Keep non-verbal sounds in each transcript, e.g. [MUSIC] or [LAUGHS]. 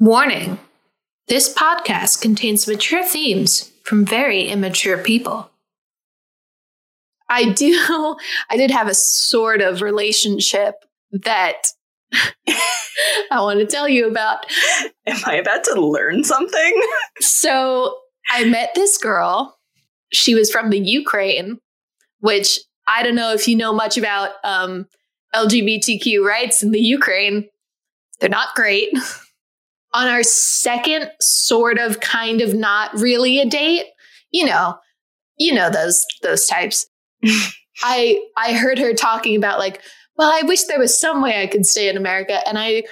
Warning this podcast contains mature themes from very immature people. I do, [LAUGHS] I did have a sort of relationship that [LAUGHS] I want to tell you about. Am I about to learn something? [LAUGHS] So I met this girl. She was from the Ukraine, which I don't know if you know much about um, LGBTQ rights in the Ukraine. They're not great. On our second sort of kind of not really a date, you know, you know those those types. [LAUGHS] I I heard her talking about like, well, I wish there was some way I could stay in America, and I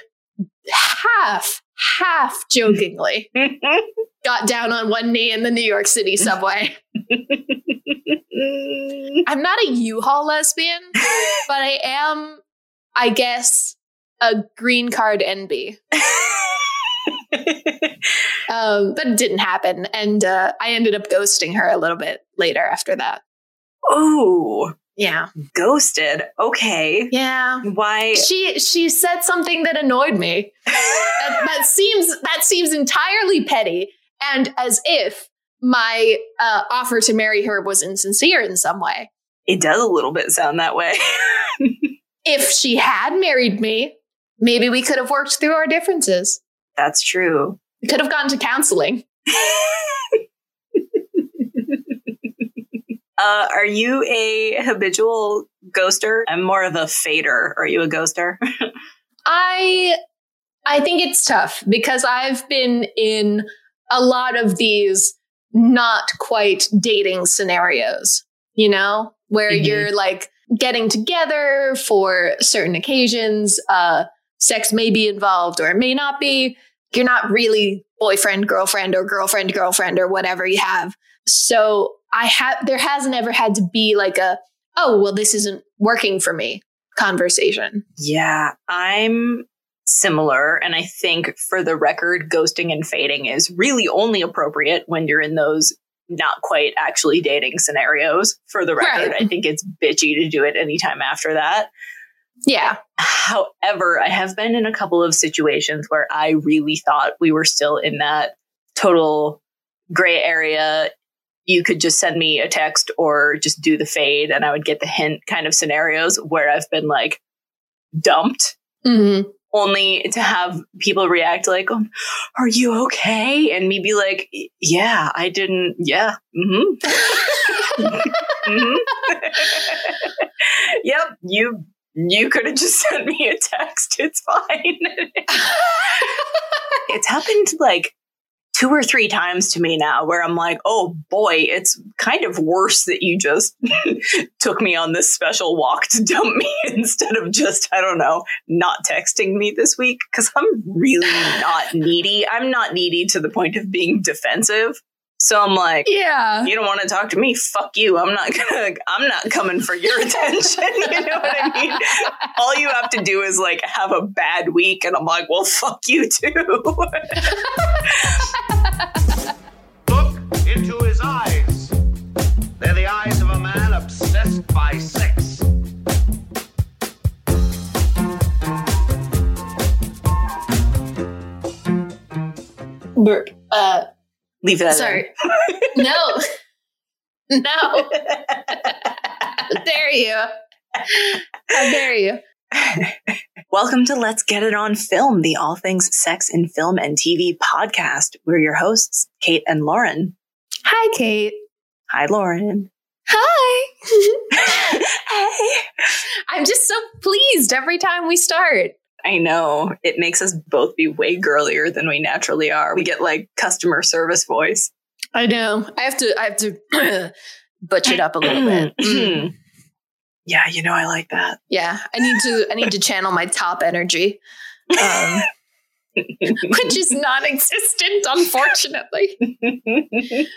half half jokingly [LAUGHS] got down on one knee in the New York City subway. [LAUGHS] I'm not a U-Haul lesbian, but I am, I guess, a green card NB. [LAUGHS] um, but it didn't happen, and uh, I ended up ghosting her a little bit later after that. oh, Yeah, ghosted. Okay. yeah. Why? She she said something that annoyed me. [LAUGHS] that, that seems that seems entirely petty, and as if my uh, offer to marry her was insincere in some way. It does a little bit sound that way. [LAUGHS] If she had married me, maybe we could have worked through our differences. That's true. Could have gone to counseling. [LAUGHS] Uh, are you a habitual ghoster? I'm more of a fader. Are you a ghoster? [LAUGHS] I I think it's tough because I've been in a lot of these not quite dating scenarios, you know, where Mhm. you're like getting together for certain occasions, uh sex may be involved or it may not be. You're not really boyfriend, girlfriend or girlfriend, girlfriend or whatever you have. So I have there hasn't ever had to be like a oh, well this isn't working for me conversation. yeah, I'm similar. And I think for the record, ghosting and fading is really only appropriate when you're in those not quite actually dating scenarios. For the record, Right. I think it's bitchy to do it anytime after that. Yeah. However, I have been in a couple of situations where I really thought we were still in that total gray area. You could just send me a text or just do the fade and I would get the hint kind of scenarios where I've been like dumped Mm-hmm. only to have people react like, um, "Are you okay?" and me be like, "Yeah, I didn't. Yeah, mm-hmm, [LAUGHS] hmm [LAUGHS] yep. You you could have just [LAUGHS] sent me a text. It's fine. [LAUGHS] it's happened like two or three times to me now, where I'm like, "Oh boy, it's kind of worse that you just [LAUGHS] took me on this special walk to dump me instead of just I don't know." not texting me this week because I'm really not needy. I'm not needy to the point of being defensive. So I'm like, yeah. you don't want to talk to me? Fuck you. I'm not gonna. I'm not coming for your [LAUGHS] attention. You know what I mean? [LAUGHS] All you have to do is like have a bad week, and I'm like, well, fuck you too. [LAUGHS] Look into his eyes. They're the eyes of a man obsessed by sex. Burp. Uh, Leave that. sorry. [LAUGHS] no. No. How [LAUGHS] dare you? How dare you? [LAUGHS] Welcome to Let's Get It On Film, the all things sex in film and TV podcast. We're your hosts, Kate and Lauren. Hi, Kate. Hi, Lauren. Hi. hey. I'm just so pleased every time we start. I know. It makes us both be way girlier than we naturally are. We get like customer service voice. I know. I have to. I have to [CLEARS THROAT] butch it up a little bit. [CLEARS THROAT] Mm. yeah, you know, I like that. Yeah, I need to. I need to channel my top energy, um, [LAUGHS] which is non-existent, unfortunately. [LAUGHS]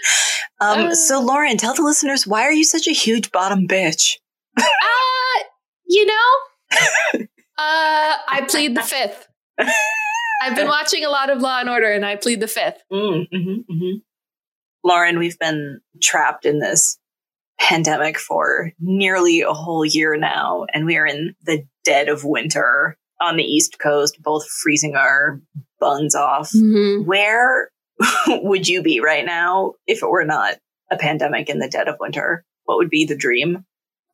um, Uh. so, Lauren, tell the listeners why are you such a huge bottom bitch? Uh, you know, I plead the fifth. [LAUGHS] I've been watching a lot of Law and Order, and I plead the fifth. Mm, mhm, mhm. Lauren, we've been trapped in this pandemic for nearly a whole year now, and we are in the dead of winter. on the East Coast, both freezing our buns off. Mhm. Where [LAUGHS] would you be right now if it were not a pandemic in the dead of winter? What would be the dream?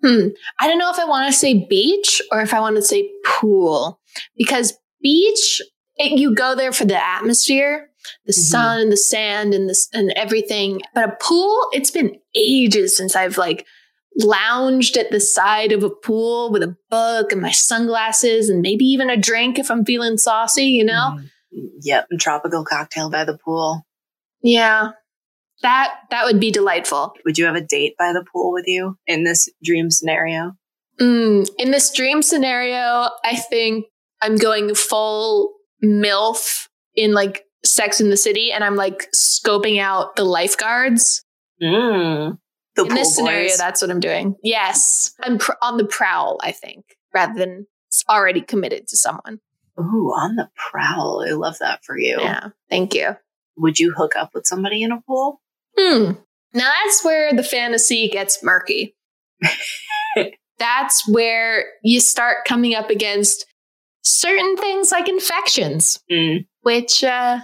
Hmm. I don't know if I want to say beach or if I want to say pool because beach, it, you go there for the atmosphere, the Mhm. sun and the sand and this and everything. But a pool, it's been ages since I've like lounged at the side of a pool with a book and my sunglasses and maybe even a drink if I'm feeling saucy, you know? Mm, Yep, tropical cocktail by the pool. Yeah. That that would be delightful. Would you have a date by the pool with you in this dream scenario? Mm, in this dream scenario, I think I'm going full MILF in like Sex in the City, and I'm like scoping out the lifeguards. Mm. The in pool this scenario, that's what I'm doing. Yes, I'm pr- on the prowl, I think, rather than already committed to someone. Ooh, on the prowl. I love that for you. Yeah, thank you. Would you hook up with somebody in a pool? Hmm. Now that's where the fantasy gets murky. [LAUGHS] that's where you start coming up against certain things like infections. Mm. which uh,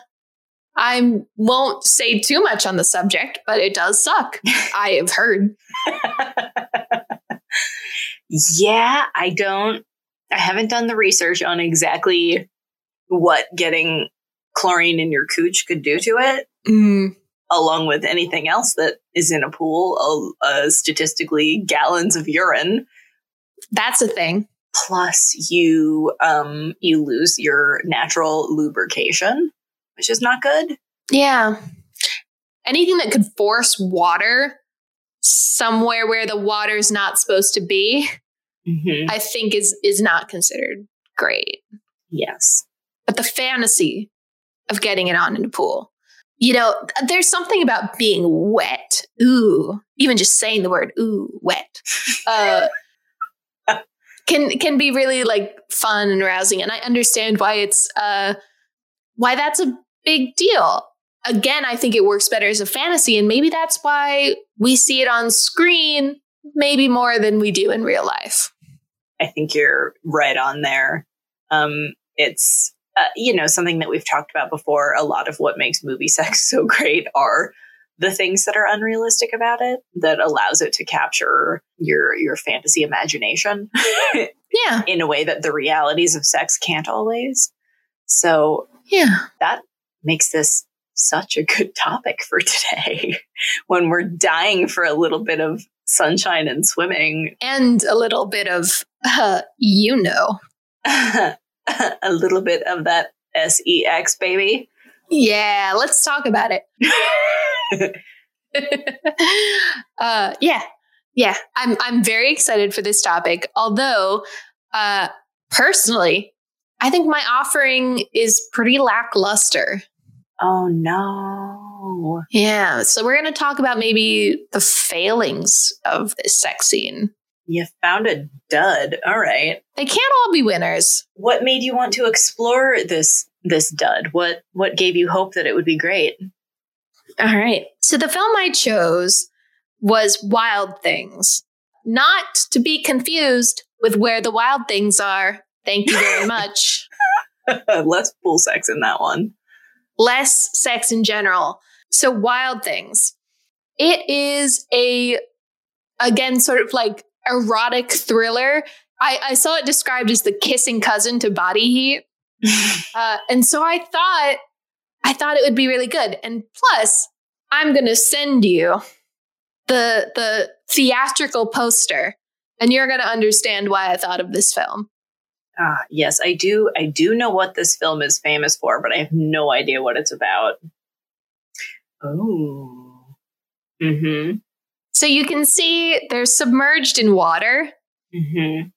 I won't say too much on the subject, but it does suck. [LAUGHS] I have heard. yeah, I don't, I haven't done the research on exactly what getting chlorine in your cooch could do to it, along with anything else that is in a pool, uh, uh, statistically, gallons of urine. That's a thing. Plus, you um, you lose your natural lubrication, which is not good. Yeah. Anything that could force water somewhere where the water's not supposed to be, Mm-hmm. I think is is not considered great. Yes. But the fantasy of getting it on in a pool. You know, there's something about being wet. Ooh, even just saying the word ooh, wet. Uh [LAUGHS] can can be really like fun and rousing and I understand why it's uh why that's a big deal. Again, I think it works better as a fantasy and maybe that's why we see it on screen maybe more than we do in real life. I think you're right on there. Um, it's uh, you know something that we've talked about before. A lot of what makes movie sex [LAUGHS] so great are the things that are unrealistic about it that allows it to capture your your fantasy imagination [LAUGHS] Yeah. in a way that the realities of sex can't always. So Yeah. that makes this such a good topic for today [LAUGHS] when we're dying for a little bit of sunshine and swimming And a little bit of uh, you know. [LAUGHS] a little bit of that sex baby Yeah, let's talk about it. [LAUGHS] [LAUGHS] uh, yeah, yeah. I'm I'm very excited for this topic. Although, uh, personally, I think my offering is pretty lackluster. oh no Yeah, so we're going to talk about maybe the failings of this sex scene. You found a dud all right They can't all be winners. what made you want to explore this this dud what what gave you hope that it would be great All right. So the film I chose was Wild Things, not to be confused with Where the Wild Things Are. Thank you very [LAUGHS] much. [LAUGHS] less pool sex in that one Less sex in general. So Wild Things. It is a, again, sort of like erotic thriller. I, I saw it described as the kissing cousin to Body Heat. [LAUGHS] Uh, and so I thought, I thought it would be really good. And plus, I'm going to send you the the theatrical poster, and you're going to understand why I thought of this film. ah yes i do i do know what this film is famous for but i have no idea what it's about oh mm-hmm So you can see they're submerged in water, mm-hmm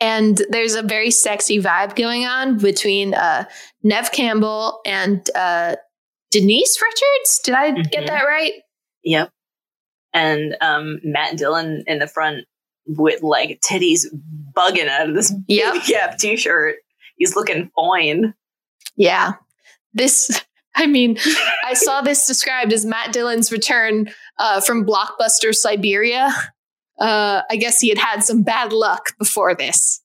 and there's a very sexy vibe going on between uh, Nev Campbell and uh, Denise Richards. Did I Mhm. get that right? Yep. And um, Matt Dillon in the front with like titties bugging out of this Yep. baby [LAUGHS] cap t-shirt. He's looking fine. Yeah. This, [LAUGHS] I mean, I saw this described as Matt Dillon's return uh, from Blockbuster Siberia. Uh, I guess he had had some bad luck before this.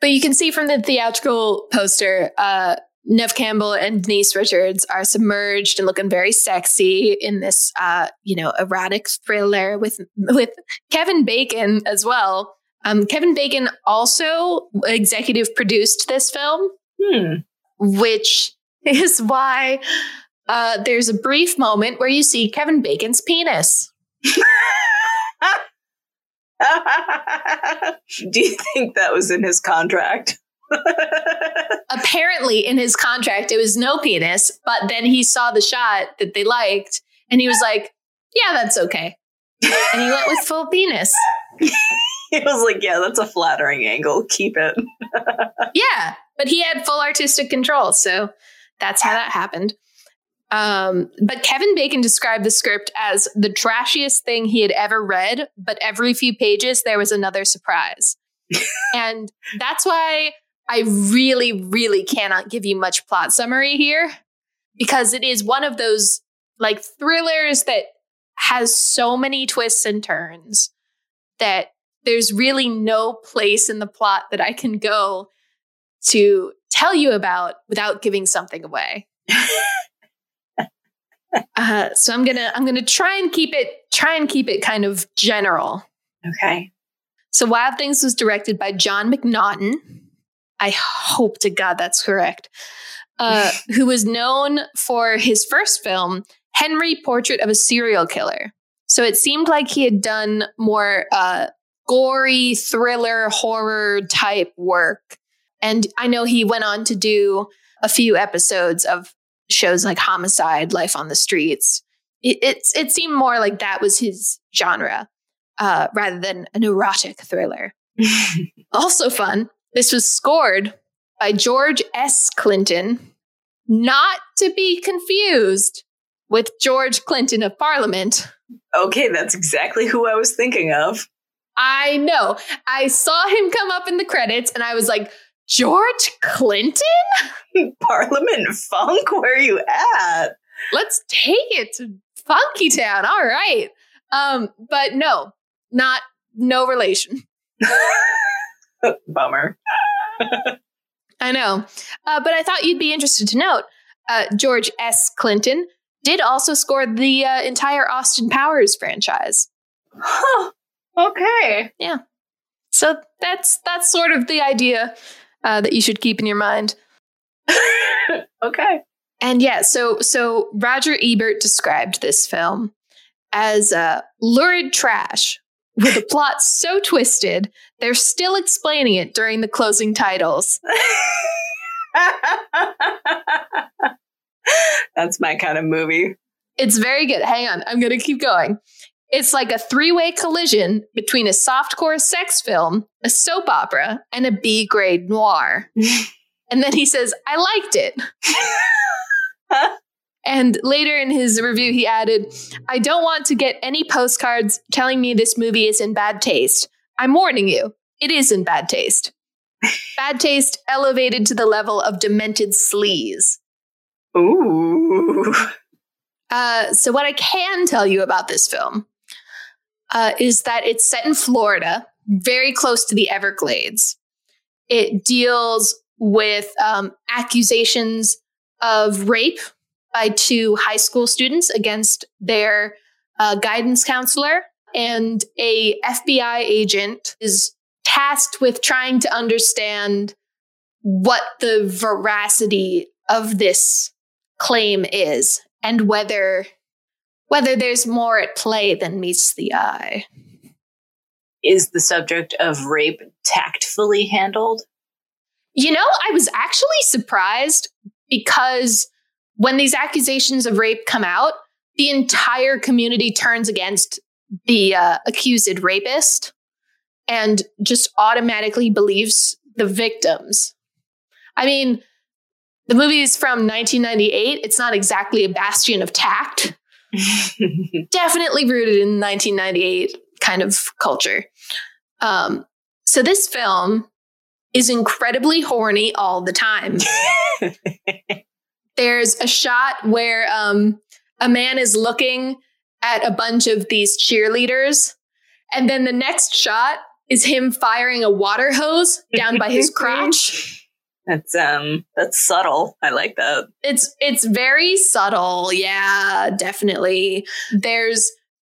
But you can see from the theatrical poster, uh, Nev Campbell and Denise Richards are submerged and looking very sexy in this, uh, you know, erotic thriller with with Kevin Bacon as well. Um, Kevin Bacon also executive produced this film, Hmm. which is why uh, there's a brief moment where you see Kevin Bacon's penis. [LAUGHS] Do you think that was in his contract? [LAUGHS] Apparently, in his contract, it was no penis, but then he saw the shot that they liked and he was like, yeah, that's okay. And he went with full penis. [LAUGHS] he was like, "Yeah, that's a flattering angle. Keep it." Yeah, but he had full artistic control. So that's how that happened. Um, but Kevin Bacon described the script as the trashiest thing he had ever read, but every few pages there was another surprise. [LAUGHS] and that's why I really, really cannot give you much plot summary here because it is one of those like thrillers that has so many twists and turns that there's really no place in the plot that I can go to tell you about without giving something away. [LAUGHS] uh, so I'm gonna I'm gonna try and keep it try and keep it kind of general. Okay. So Wild Things was directed by John McNaughton. I hope to God that's correct. Uh, [LAUGHS] who was known for his first film, Henry Portrait of a Serial Killer. So it seemed like he had done more uh, gory thriller horror type work. And I know he went on to do a few episodes of shows like Homicide, Life on the Streets. It, it, it seemed more like that was his genre uh, rather than an erotic thriller. [LAUGHS] also fun, this was scored by George S. Clinton, not to be confused with George Clinton of Parliament. okay, that's exactly who I was thinking of. I know. I saw him come up in the credits and I was like, George Clinton? [LAUGHS] Parliament Funk, where are you at? Let's take it to Funky Town. All right. Um, but no, not no relation. [LAUGHS] Bummer. [LAUGHS] I know. Uh, but I thought you'd be interested to note uh, George S. Clinton did also score the uh, entire Austin Powers franchise. Huh. Okay. Yeah. So that's that's sort of the idea uh, that you should keep in your mind. [LAUGHS] okay. And yeah, so so Roger Ebert described this film as uh, lurid trash with a plot so twisted they're still explaining it during the closing titles. [LAUGHS] That's my kind of movie. It's very good. Hang on, I'm going to keep going. It's like a three way collision between a softcore sex film, a soap opera, and a B grade noir. [LAUGHS] and then he says, I liked it. [LAUGHS] And later in his review, he added, I don't want to get any postcards telling me this movie is in bad taste. I'm warning you, it is in bad taste. [LAUGHS] bad taste elevated to the level of demented sleaze. Ooh. Uh, so, what I can tell you about this film uh, is that it's set in Florida, very close to the Everglades. It deals with um, accusations of rape by two high school students against their uh, guidance counselor, and a FBI agent is tasked with trying to understand what the veracity of this claim is and whether whether there's more at play than meets the eye. Is the subject of rape tactfully handled? You know, I was actually surprised because when these accusations of rape come out, the entire community turns against the uh, accused rapist and just automatically believes the victims. I mean, the movie is from 1998. It's not exactly a bastion of tact. [LAUGHS] Definitely rooted in 1998 kind of culture. Um, so this film is incredibly horny all the time. [LAUGHS] There's a shot where um, a man is looking at a bunch of these cheerleaders, and then the next shot is him firing a water hose down by his [LAUGHS] crotch. That's um that's subtle. I like that. It's it's very subtle. Yeah, definitely. There's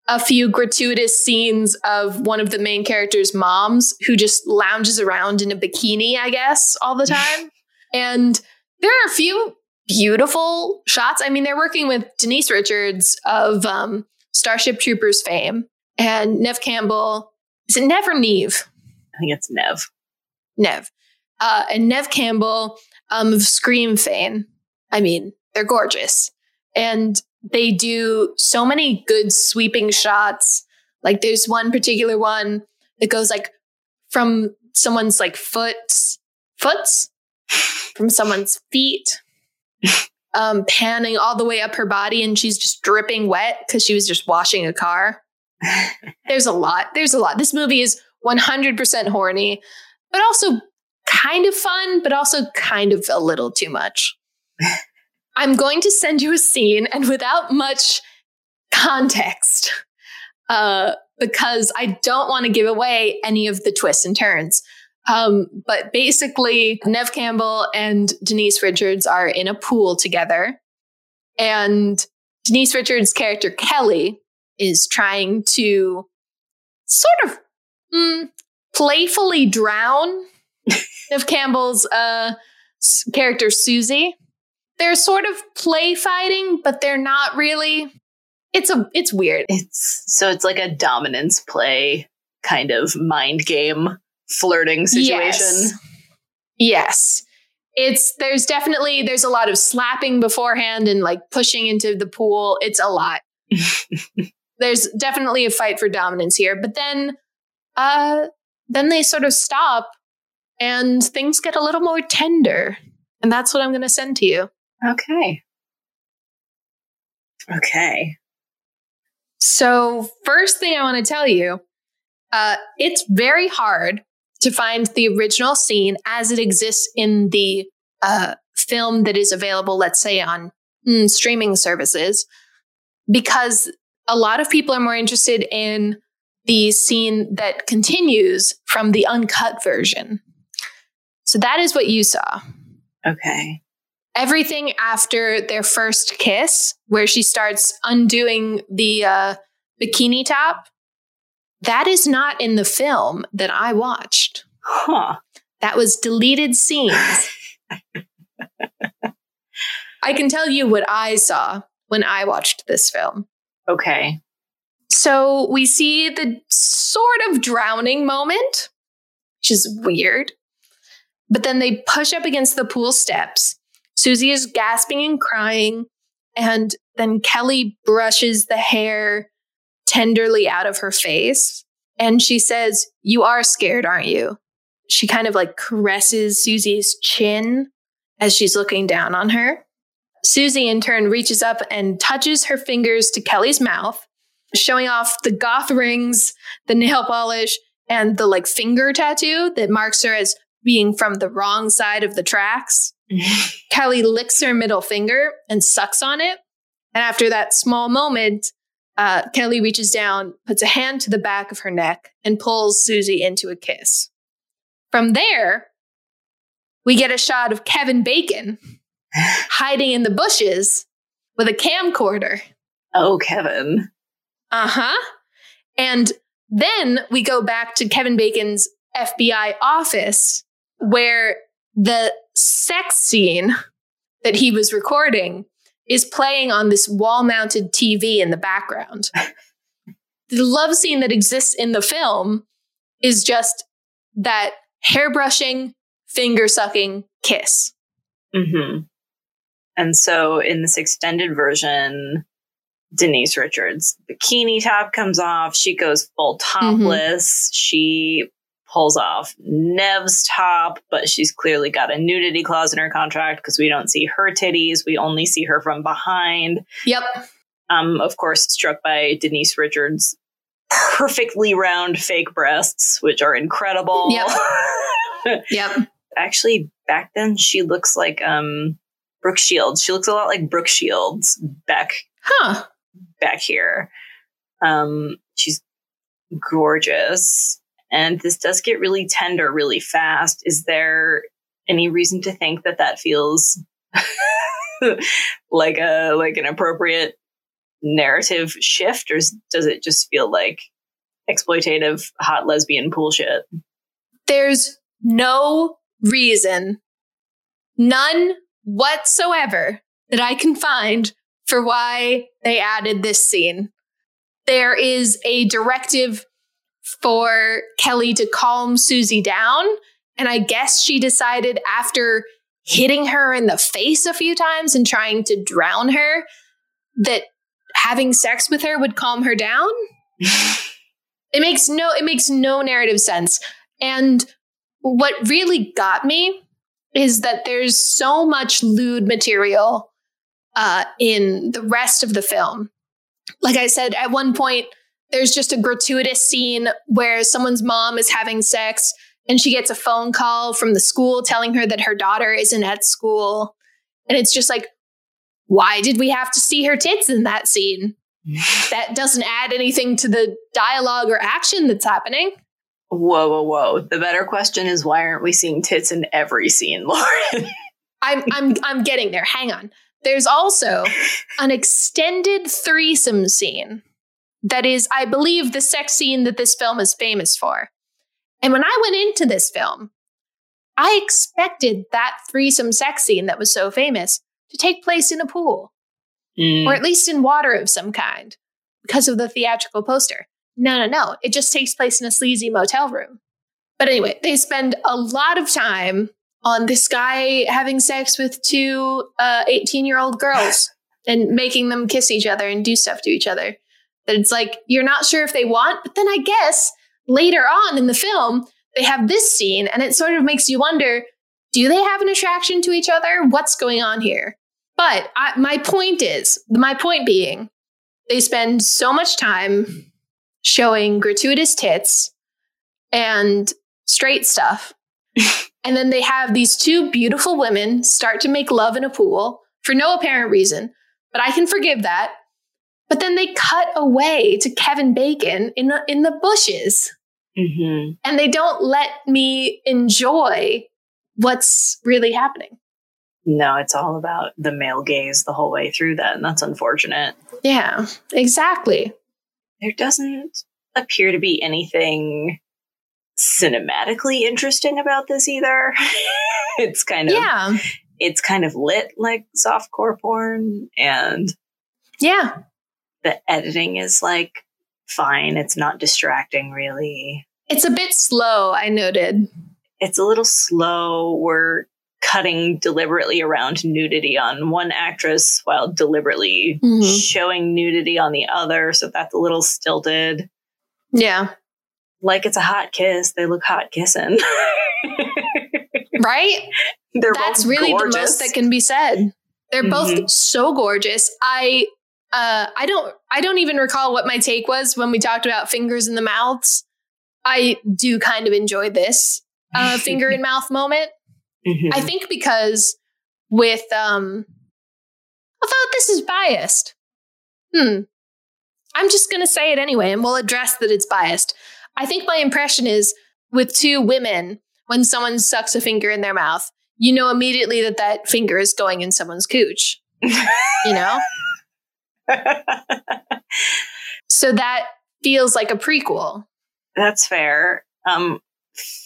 a few gratuitous scenes of one of the main characters' moms who just lounges around in a bikini, I guess, all the [LAUGHS] time. and there are a few beautiful shots. I mean, they're working with Denise Richards of um, Starship Troopers fame and Nev Campbell. Is it Neve or Neve? I think it's Nev. Neve. Uh, and Nev Campbell um, of Scream fame. I mean, they're gorgeous. And they do so many good sweeping shots. Like there's one particular one that goes like from someone's like foots, foots, from someone's feet, [LAUGHS] um, panning all the way up her body, and she's just dripping wet because she was just washing a car. [LAUGHS] There's a lot. There's a lot. This movie is 100% horny, but also kind of fun, but also kind of a little too much. [LAUGHS] I'm going to send you a scene and without much context, uh, because I don't want to give away any of the twists and turns. Um, but basically, Nev Campbell and Denise Richards are in a pool together. And Denise Richards' character, Kelly, is trying to sort of mm, playfully drown Neve Campbell's uh, character, Susie. They're sort of play fighting, but they're not really. It's a it's weird. It's so it's like a dominance play kind of mind game flirting situation. Yes. yes. It's there's definitely there's a lot of slapping beforehand and like pushing into the pool. It's a lot. [LAUGHS] there's definitely a fight for dominance here, but then uh then they sort of stop and things get a little more tender. And that's what I'm going to send to you. Okay. Okay. So, first thing I want to tell you uh, it's very hard to find the original scene as it exists in the uh, film that is available, let's say, on mm, streaming services, because a lot of people are more interested in the scene that continues from the uncut version. So that is what you saw. Okay. Everything after their first kiss, where she starts undoing the uh, bikini top, that is not in the film that I watched. Huh. That was deleted scenes. [LAUGHS] I can tell you what I saw when I watched this film. Okay. So we see the sort of drowning moment, which is weird. But then they push up against the pool steps. Susie is gasping and crying. And then Kelly brushes the hair tenderly out of her face. And she says, You are scared, aren't you? She kind of like caresses Susie's chin as she's looking down on her. Susie, in turn, reaches up and touches her fingers to Kelly's mouth, showing off the goth rings, the nail polish, and the like finger tattoo that marks her as being from the wrong side of the tracks. [LAUGHS] Kelly licks her middle finger and sucks on it. And after that small moment, uh, Kelly reaches down, puts a hand to the back of her neck, and pulls Susie into a kiss. From there, we get a shot of Kevin Bacon [LAUGHS] hiding in the bushes with a camcorder. Oh, Kevin. Uh huh. And then we go back to Kevin Bacon's FBI office where the sex scene that he was recording is playing on this wall mounted TV in the background. [LAUGHS] the love scene that exists in the film is just that hairbrushing, finger sucking kiss. Mm-hmm. And so in this extended version, Denise Richards' bikini top comes off. She goes full topless. Mm-hmm. She pulls off Nev's top, but she's clearly got a nudity clause in her contract because we don't see her titties. We only see her from behind. Yep. Um, of course, struck by Denise Richards' perfectly round fake breasts, which are incredible. Yep. [LAUGHS] yep. Actually, back then she looks like um Brooke Shields. She looks a lot like Brooke Shields back huh back here. Um she's gorgeous And this does get really tender really fast. Is there any reason to think that that feels [LAUGHS] like a like an appropriate narrative shift, or does it just feel like exploitative hot lesbian pool shit? There's no reason, none whatsoever, that I can find for why they added this scene. There is a directive for Kelly to calm Susie down. And I guess she decided after hitting her in the face a few times and trying to drown her that having sex with her would calm her down. [LAUGHS] it makes no it makes no narrative sense. And what really got me is that there's so much lewd material uh, in the rest of the film. Like I said, at one point, there's just a gratuitous scene where someone's mom is having sex and she gets a phone call from the school telling her that her daughter isn't at school. And it's just like, why did we have to see her tits in that scene? [LAUGHS] that doesn't add anything to the dialogue or action that's happening. Whoa, whoa, whoa. The better question is why aren't we seeing tits in every scene, [LAUGHS] Lauren? I'm I'm I'm getting there. Hang on. There's also [LAUGHS] an extended threesome scene that is, I believe, the sex scene that this film is famous for. And when I went into this film, I expected that threesome sex scene that was so famous to take place in a pool mm. or at least in water of some kind because of the theatrical poster. No, no, no. It just takes place in a sleazy motel room. But anyway, they spend a lot of time on this guy having sex with two 18 uh, year old girls [LAUGHS] and making them kiss each other and do stuff to each other. That it's like, you're not sure if they want, but then I guess later on in the film, they have this scene and it sort of makes you wonder do they have an attraction to each other? What's going on here? But I, my point is, my point being, they spend so much time showing gratuitous tits and straight stuff. [LAUGHS] and then they have these two beautiful women start to make love in a pool for no apparent reason. But I can forgive that. But then they cut away to Kevin Bacon in the, in the bushes. Mm-hmm. And they don't let me enjoy what's really happening. No, it's all about the male gaze the whole way through that. And that's unfortunate. Yeah, exactly. There doesn't appear to be anything cinematically interesting about this either. [LAUGHS] it's kind of yeah. It's kind of lit like softcore porn and yeah. The editing is like fine. It's not distracting really. It's a bit slow, I noted. It's a little slow. We're cutting deliberately around nudity on one actress while deliberately mm-hmm. showing nudity on the other. So that's a little stilted. Yeah. Like it's a hot kiss. They look hot kissing. [LAUGHS] right? They're That's really gorgeous. the most that can be said. They're mm-hmm. both so gorgeous. I uh, I don't I don't even recall what my take was when we talked about fingers in the mouths. I do kind of enjoy this uh, [LAUGHS] finger in mouth moment. Mm-hmm. I think because with um although this is biased. Hmm. I'm just going to say it anyway and we'll address that it's biased. I think my impression is with two women when someone sucks a finger in their mouth, you know immediately that that finger is going in someone's cooch. [LAUGHS] you know? [LAUGHS] so that feels like a prequel. That's fair. Um,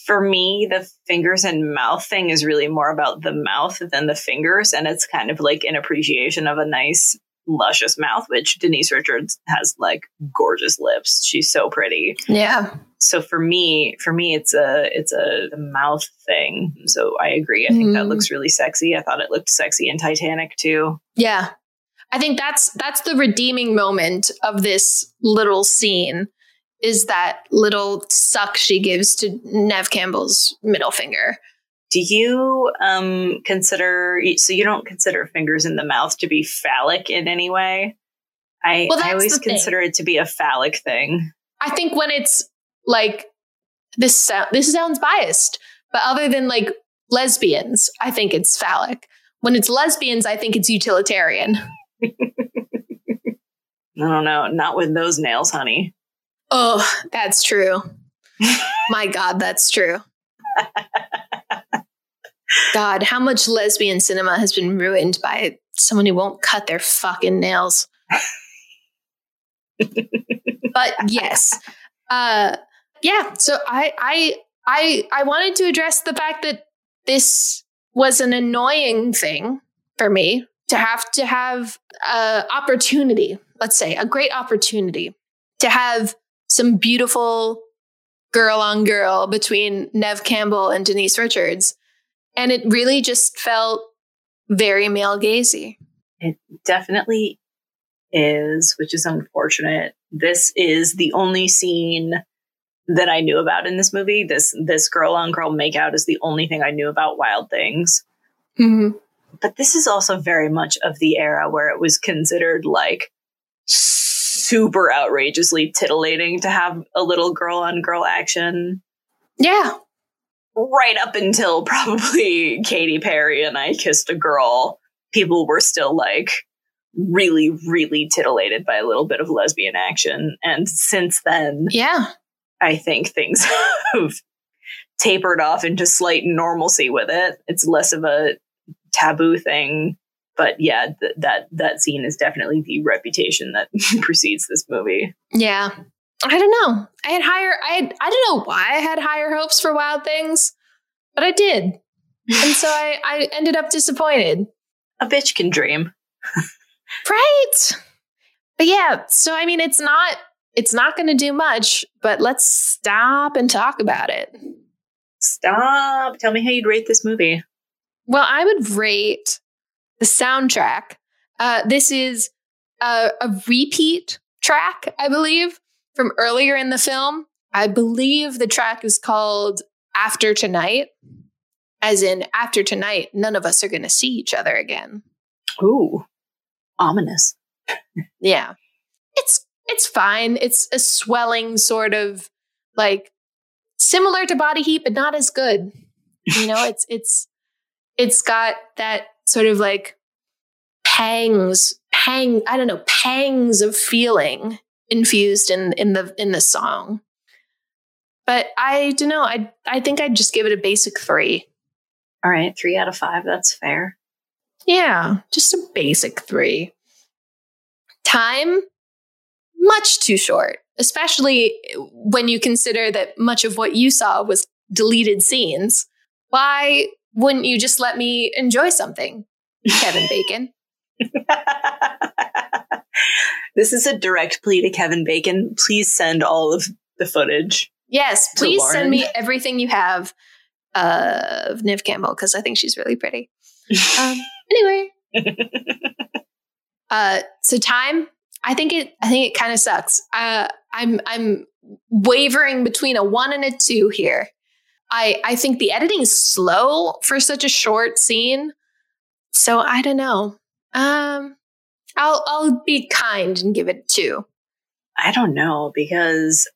for me, the fingers and mouth thing is really more about the mouth than the fingers. And it's kind of like an appreciation of a nice, luscious mouth, which Denise Richards has like gorgeous lips. She's so pretty. Yeah. So for me, for me, it's a, it's a mouth thing. So I agree. I think mm. that looks really sexy. I thought it looked sexy in Titanic too. Yeah. I think that's that's the redeeming moment of this little scene is that little suck she gives to Nev Campbell's middle finger. Do you um, consider so you don't consider fingers in the mouth to be phallic in any way? I, well, I always consider it to be a phallic thing. I think when it's like this this sounds biased, but other than like lesbians, I think it's phallic. When it's lesbians, I think it's utilitarian. I don't know. Not with those nails, honey. Oh, that's true. [LAUGHS] My God, that's true. God, how much lesbian cinema has been ruined by someone who won't cut their fucking nails. but yes, uh, yeah. So I, I, I, I wanted to address the fact that this was an annoying thing for me to have to have a opportunity. Let's say a great opportunity to have some beautiful girl on girl between Nev Campbell and Denise Richards. And it really just felt very male gazy. It definitely is, which is unfortunate. This is the only scene that I knew about in this movie. This this girl on girl makeout is the only thing I knew about Wild Things. Mm-hmm. But this is also very much of the era where it was considered like super outrageously titillating to have a little girl on girl action. Yeah. Right up until probably [LAUGHS] Katy Perry and I kissed a girl, people were still like really, really titillated by a little bit of lesbian action. And since then, Yeah. I think things [LAUGHS] have tapered off into slight normalcy with it. It's less of a taboo thing. But yeah, th- that that scene is definitely the reputation that [LAUGHS] precedes this movie. Yeah. I don't know. I had higher I had I don't know why I had higher hopes for Wild Things, but I did. And so I, I ended up disappointed. A bitch can dream. Right. But yeah, so I mean it's not it's not gonna do much, but let's stop and talk about it. Stop. Tell me how you'd rate this movie. Well, I would rate the soundtrack. Uh, this is a, a repeat track, I believe, from earlier in the film. I believe the track is called After Tonight, as in, after tonight, none of us are going to see each other again. Ooh, ominous. Yeah. It's it's fine. It's a swelling sort of like similar to body heat, but not as good. You know, [LAUGHS] it's it's it's got that sort of like pangs, pang, I don't know, pangs of feeling infused in in the in the song. But I don't know. I I think I'd just give it a basic three. All right, three out of five. That's fair. Yeah, just a basic three. Time, much too short, especially when you consider that much of what you saw was deleted scenes. Why wouldn't you just let me enjoy something, Kevin [LAUGHS] Bacon? this is a direct plea to Kevin Bacon. Please send all of the footage. Yes, please send me everything you have of Niv Campbell because I think she's really pretty. Um, [LAUGHS] anyway, uh, so time. I think it. I think it kind of sucks. Uh, I'm I'm wavering between a one and a two here. I I think the editing is slow for such a short scene. So I don't know. Um, I'll I'll be kind and give it a two. I don't know because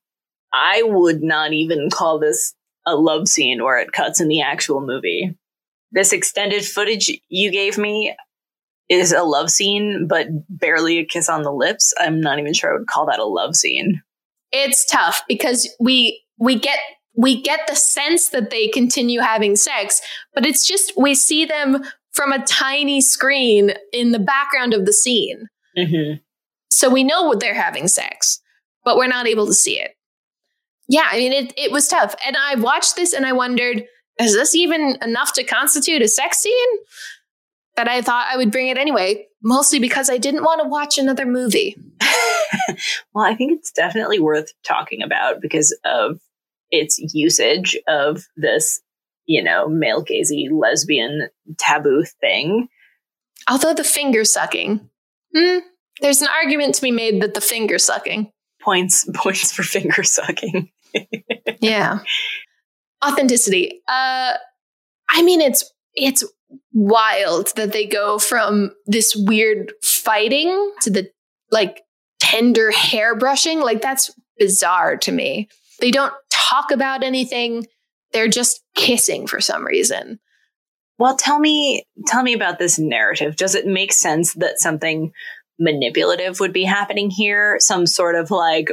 I would not even call this a love scene where it cuts in the actual movie. This extended footage you gave me is a love scene, but barely a kiss on the lips. I'm not even sure I would call that a love scene. it's tough because we we get we get the sense that they continue having sex but it's just we see them from a tiny screen in the background of the scene. Mm-hmm. so we know what they're having sex but we're not able to see it. Yeah i mean it, it was tough. And i watched this and i wondered is this even enough to constitute a sex scene? But i thought i would bring it anyway mostly because i didn't want to watch another movie. [LAUGHS] Well, I think it's definitely worth talking about because of its usage of this, you know, male gazy lesbian taboo thing. Although the finger sucking, hmm, there's an argument to be made that the finger sucking, Points [LAUGHS] points for finger sucking. [LAUGHS] yeah, authenticity. Uh, I mean, it's it's wild that they go from this weird fighting to the like tender hair brushing. Like that's bizarre to me. They don't talk about anything. They're just kissing for some reason. Well, tell me tell me about this narrative. Does it make sense that something manipulative would be happening here? Some sort of like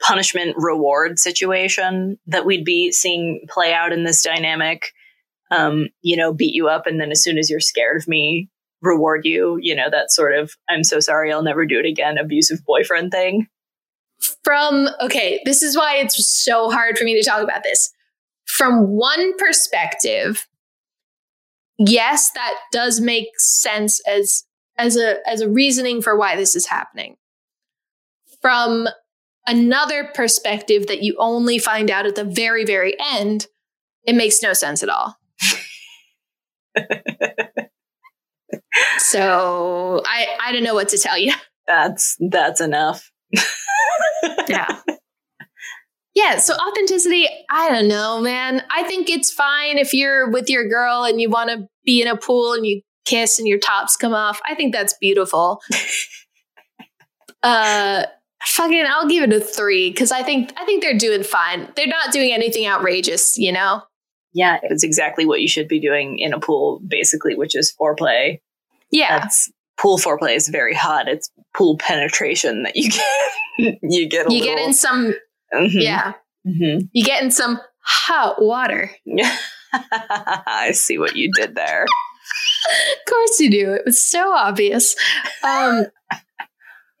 punishment reward situation that we'd be seeing play out in this dynamic. Um, you know, beat you up, and then as soon as you're scared of me, reward you. You know, that sort of "I'm so sorry, I'll never do it again" abusive boyfriend thing. From okay, this is why it's so hard for me to talk about this. From one perspective, yes, that does make sense as as a as a reasoning for why this is happening. From another perspective that you only find out at the very very end, it makes no sense at all. [LAUGHS] so I I don't know what to tell you. That's that's enough. Yeah. Yeah, so authenticity, I don't know, man. I think it's fine if you're with your girl and you want to be in a pool and you kiss and your tops come off. I think that's beautiful. [LAUGHS] uh fucking I'll give it a 3 cuz I think I think they're doing fine. They're not doing anything outrageous, you know. Yeah, it's exactly what you should be doing in a pool basically, which is foreplay. Yeah. That's pool foreplay is very hot. It's pool penetration that you get [LAUGHS] you get a you little, get in some Mhm. yeah. Mhm. You get in some hot water. [LAUGHS] I see what you did there. Of course you do. It was so obvious. Um,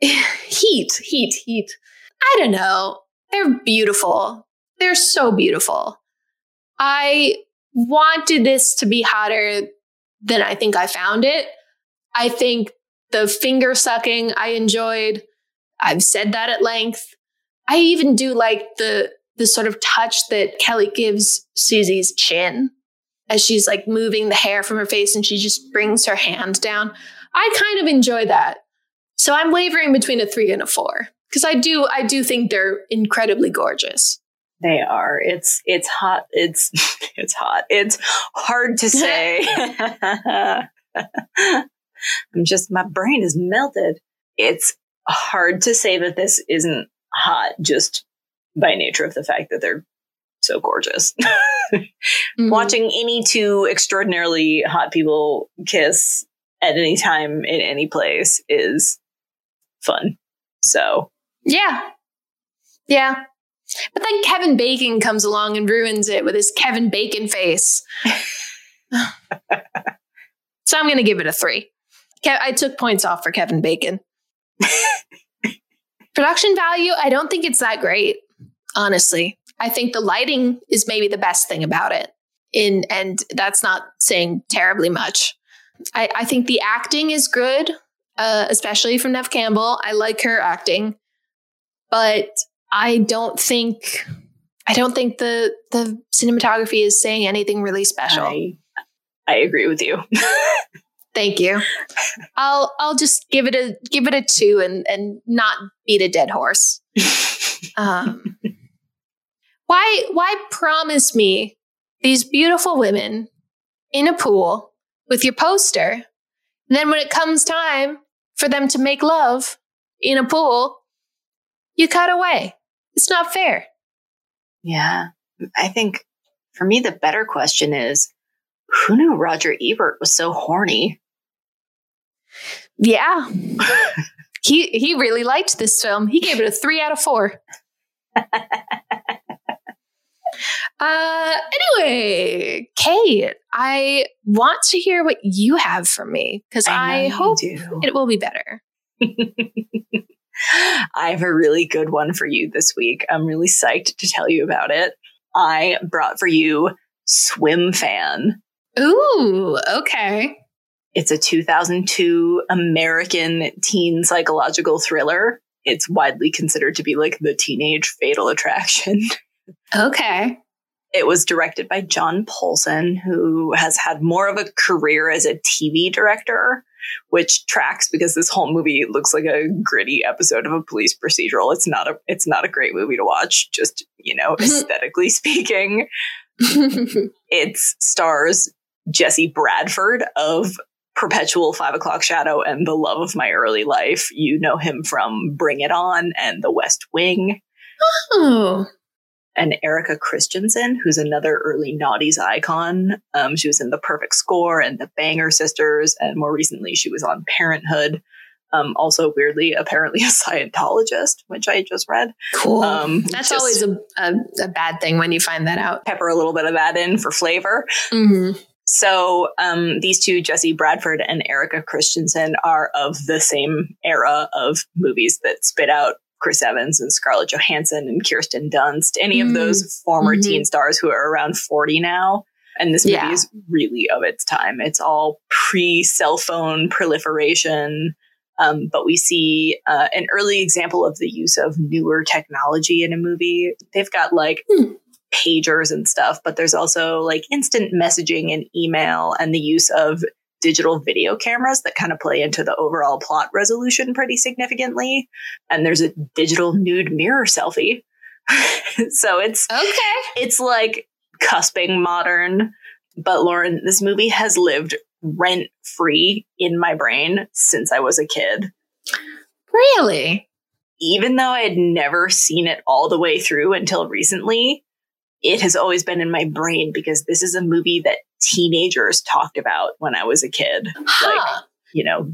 [LAUGHS] heat, heat, heat. I don't know. They're beautiful. They're so beautiful. I wanted this to be hotter than I think I found it. I think the finger sucking I enjoyed. I've said that at length. I even do like the the sort of touch that Kelly gives Suzie's chin as she's like moving the hair from her face and she just brings her hand down. I kind of enjoy that. So I'm wavering between a 3 and a 4 because I do I do think they're incredibly gorgeous. They are. It's it's hot. It's [LAUGHS] it's hot. It's hard to [LAUGHS] say. [LAUGHS] I'm just my brain is melted. It's hard to say that this isn't hot just by nature of the fact that they're so gorgeous. [LAUGHS] Mhm. Watching any two extraordinarily hot people kiss at any time in any place is fun. So Yeah. Yeah. But then Kevin Bacon comes along and ruins it with his Kevin Bacon face. [LAUGHS] so I'm going to give it a three. I took points off for Kevin Bacon. [LAUGHS] Production value, I don't think it's that great, honestly. I think the lighting is maybe the best thing about it. In and that's not saying terribly much. I, I think the acting is good, uh, especially from Neve Campbell. I like her acting, but I don't think I don't think the the cinematography is saying anything really special. I I agree with you. [LAUGHS] Thank you. I'll I'll just give it a give it a two and and not beat a dead horse. [LAUGHS] Um, why why promise me these beautiful women in a pool with your poster? And then when it comes time for them to make love in a pool, you cut away. It's not fair. Yeah. I think for me, the better question is who knew Roger Ebert was so horny? Yeah. [LAUGHS] he he really liked this film. He gave it a three out of four. [LAUGHS] uh anyway, Kate, I want to hear what you have for me because I, hope do. it will be better. [LAUGHS] I have a really good one for you this week. I'm really psyched to tell you about it. I brought for you Swimfan. Ooh, okay. It's a 2002 American teen psychological thriller. It's widely considered to be like the teenage fatal attraction. [LAUGHS] Okay. It was directed by John Polson, who has had more of a career as a TV director, which tracks because this whole movie looks like a gritty episode of a police procedural. It's not a it's not a great movie to watch, just you know, [LAUGHS] aesthetically speaking. [LAUGHS] It stars Jesse Bradford of Perpetual Five O'Clock Shadow and The Love of My Early Life. You know him from Bring It On and The West Wing. oh. and Erika Christensen, who's another early noughties icon. Um, she was in The Perfect Score and The Banger Sisters, and more recently, she was on Parenthood. Um, also, weirdly, apparently [LAUGHS] a Scientologist, which I just read. Cool. Um, That's always a, a, a bad thing when you find that out. pepper a little bit of that in for flavor. hmm So um, these two, Jesse Bradford and Erika Christensen, are of the same era of movies that spit out Chris Evans and Scarlett Johansson and Kirsten Dunst, any of Mm. those former Mhm. teen stars who are around 40 now. And this movie Yeah. is really of its time. It's all pre cell phone proliferation. Um, but we see uh, an early example of the use of newer technology in a movie. They've got like Hmm. Pagers and stuff, but there's also like instant messaging and email and the use of digital video cameras that kind of play into the overall plot resolution pretty significantly. And there's a digital nude mirror selfie. [LAUGHS] so it's Okay. it's like cusping modern. But Lauren, this movie has lived rent free in my brain since I was a kid. Really? Even though I had never seen it all the way through until recently, it has always been in my brain because this is a movie that teenagers talked about when I was a kid. Huh. You know,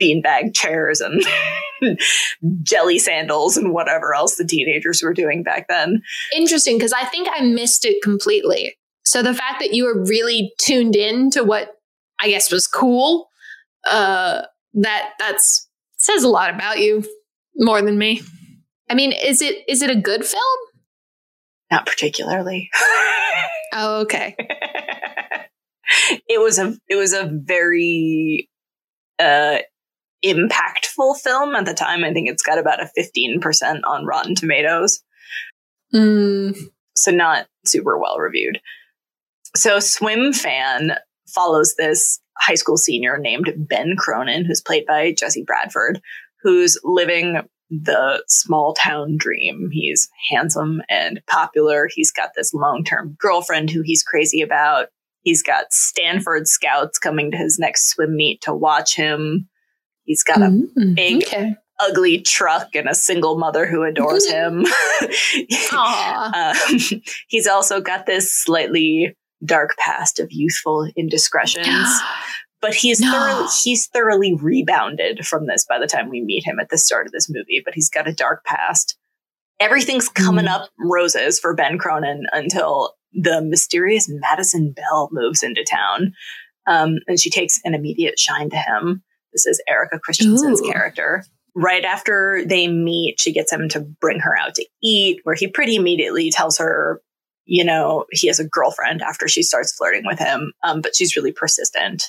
beanbag chairs and [LAUGHS] jelly sandals and whatever else the teenagers were doing back then. Interesting, because I think I missed it completely. So the fact that you were really tuned in to what I guess was cool, uh, that that's says a lot about you more than me. I mean, is it is it a good film? Not particularly. [LAUGHS] Oh, okay. it was a it was a very uh impactful film at the time. I think it's got about a 15% on Rotten Tomatoes. Mm, So not super well reviewed. So Swimfan follows this high school senior named Ben Cronin, who's played by Jesse Bradford, who's living the small town dream. He's handsome and popular. He's got this long term girlfriend who he's crazy about. He's got Stanford scouts coming to his next swim meet to watch him. He's got a mm, big- Okay. ugly truck and a single mother who adores him. [LAUGHS] Um, he's also got this slightly dark past of youthful indiscretions, [GASPS] [GASPS] but he's No. thoroughly, [GASPS] he's thoroughly rebounded from this by the time we meet him at the start of this movie. But he's got a dark past. Everything's coming Mm. up roses for Ben Cronin until the mysterious Madison Bell moves into town, um, and she takes an immediate shine to him. This is Erika Christensen's Ooh. character. Right after they meet, she gets him to bring her out to eat, where he pretty immediately tells her, you know, he has a girlfriend after she starts flirting with him, um, but she's really persistent.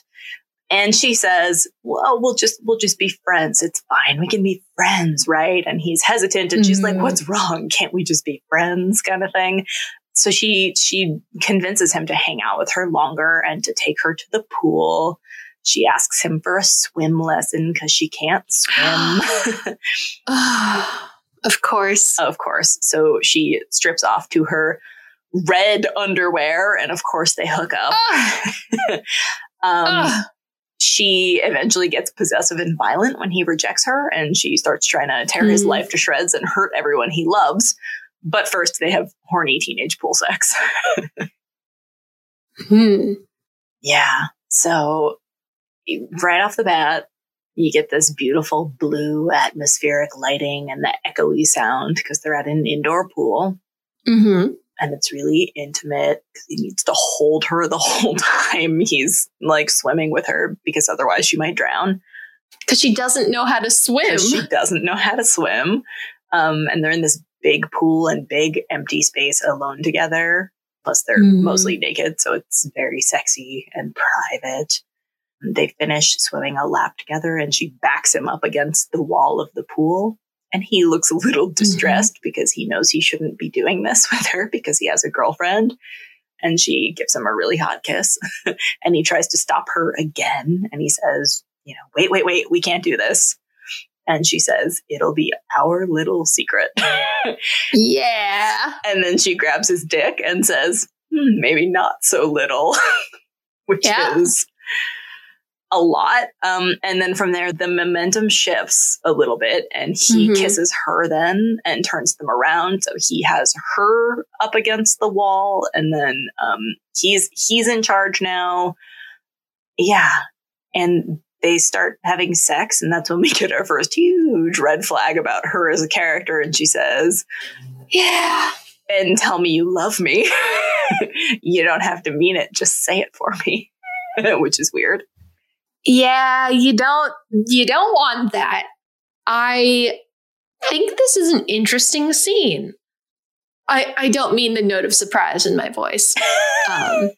And she says, "Well, we'll just we'll just be friends. It's fine. We can be friends, right?" And he's hesitant, and she's like, Mhm. "What's wrong? Can't we just be friends?" kind of thing. So she she convinces him to hang out with her longer and to take her to the pool. She asks him for a swim lesson because she can't swim. [GASPS] [SIGHS] Of course. of course. So she strips off to her red underwear, and of course they hook up. [LAUGHS] Um. She eventually gets possessive and violent when he rejects her, and she starts trying to tear his Mm. life to shreds and hurt everyone he loves. But first, they have horny teenage pool sex. [LAUGHS] Hmm. yeah. So, right off the bat, you get this beautiful blue atmospheric lighting and the echoey sound because they're at an indoor pool. hmm and it's really intimate because he needs to hold her the [LAUGHS] whole time he's like swimming with her because otherwise she might drown Because she doesn't know how to swim. she doesn't know how to swim. Um, and they're in this big pool and big empty space alone together. Plus, they're Mhm. mostly naked, so it's very sexy and private. They finish swimming a lap together, and she backs him up against the wall of the pool. And he looks a little distressed because he knows he shouldn't be doing this [LAUGHS] with her because he has a girlfriend. And she gives him a really hot kiss. [LAUGHS] and he tries to stop her again. And he says, you know, wait, wait, wait, we can't do this. And she says, it'll be our little secret. [LAUGHS] yeah. and then she grabs his dick and says, hmm, maybe not so little, which Yeah. is a lot. Um, and then from there, the momentum shifts a little bit and he Mhm. kisses her then and turns them around. So he has her up against the wall and then, um, he's, he's in charge now. Yeah. And they start having sex, and that's when we get our first huge red flag about her as a character. And she says, Yeah. and tell me you love me. [LAUGHS] you don't have to mean it, just say it for me. [LAUGHS] Which is weird. Yeah, you don't you don't want that. I think this is an interesting scene. I I don't mean the note of surprise in my voice. Um,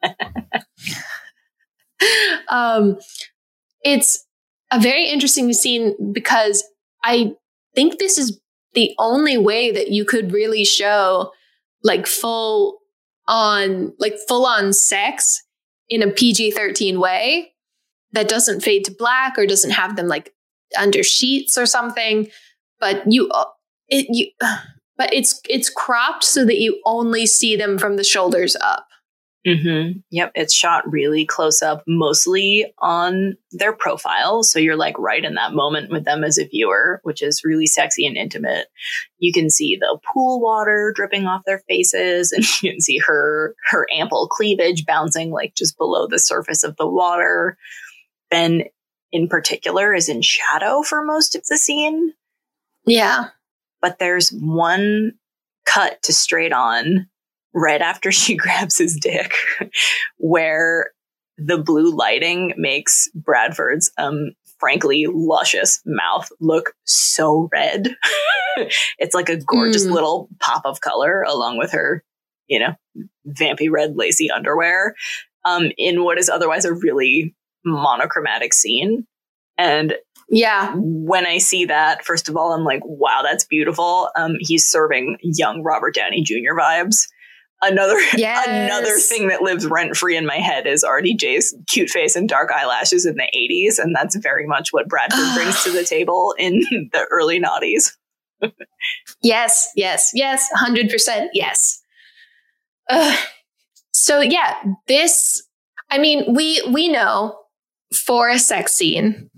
[LAUGHS] um it's a very interesting scene because I think this is the only way that you could really show like full on like full on sex in a PG-13 way that doesn't fade to black or doesn't have them like under sheets or something but you uh, it you [SIGHS] but it's it's cropped so that you only see them from the shoulders up Mm-hmm. Yep, it's shot really close up, mostly on their profile. So you're like right in that moment with them as a viewer, which is really sexy and intimate. You can see the pool water dripping off their faces, and [LAUGHS] you can see her her ample cleavage bouncing like just below the surface of the water. Ben, in particular, is in shadow for most of the scene, yeah but there's one cut to straight on right after [LAUGHS] she grabs his dick, where the blue lighting makes Bradford's um frankly luscious mouth look so red. [LAUGHS] it's like a gorgeous Mm. little pop of color along with her, you know, vampy red lacy underwear. Um, in what is otherwise a really monochromatic scene. And yeah when I see that, first of all, I'm like, wow, that's beautiful. Um, he's serving young Robert Downey Jr. vibes. Another [LAUGHS] Yes. another thing that lives rent free in my head is RDJ's cute face and dark eyelashes in the 80s, and that's very much what Bradford [SIGHS] brings to the table in the early noughties. yes yes yes 100% yes Ugh. so yeah this i mean we we know for a sex scene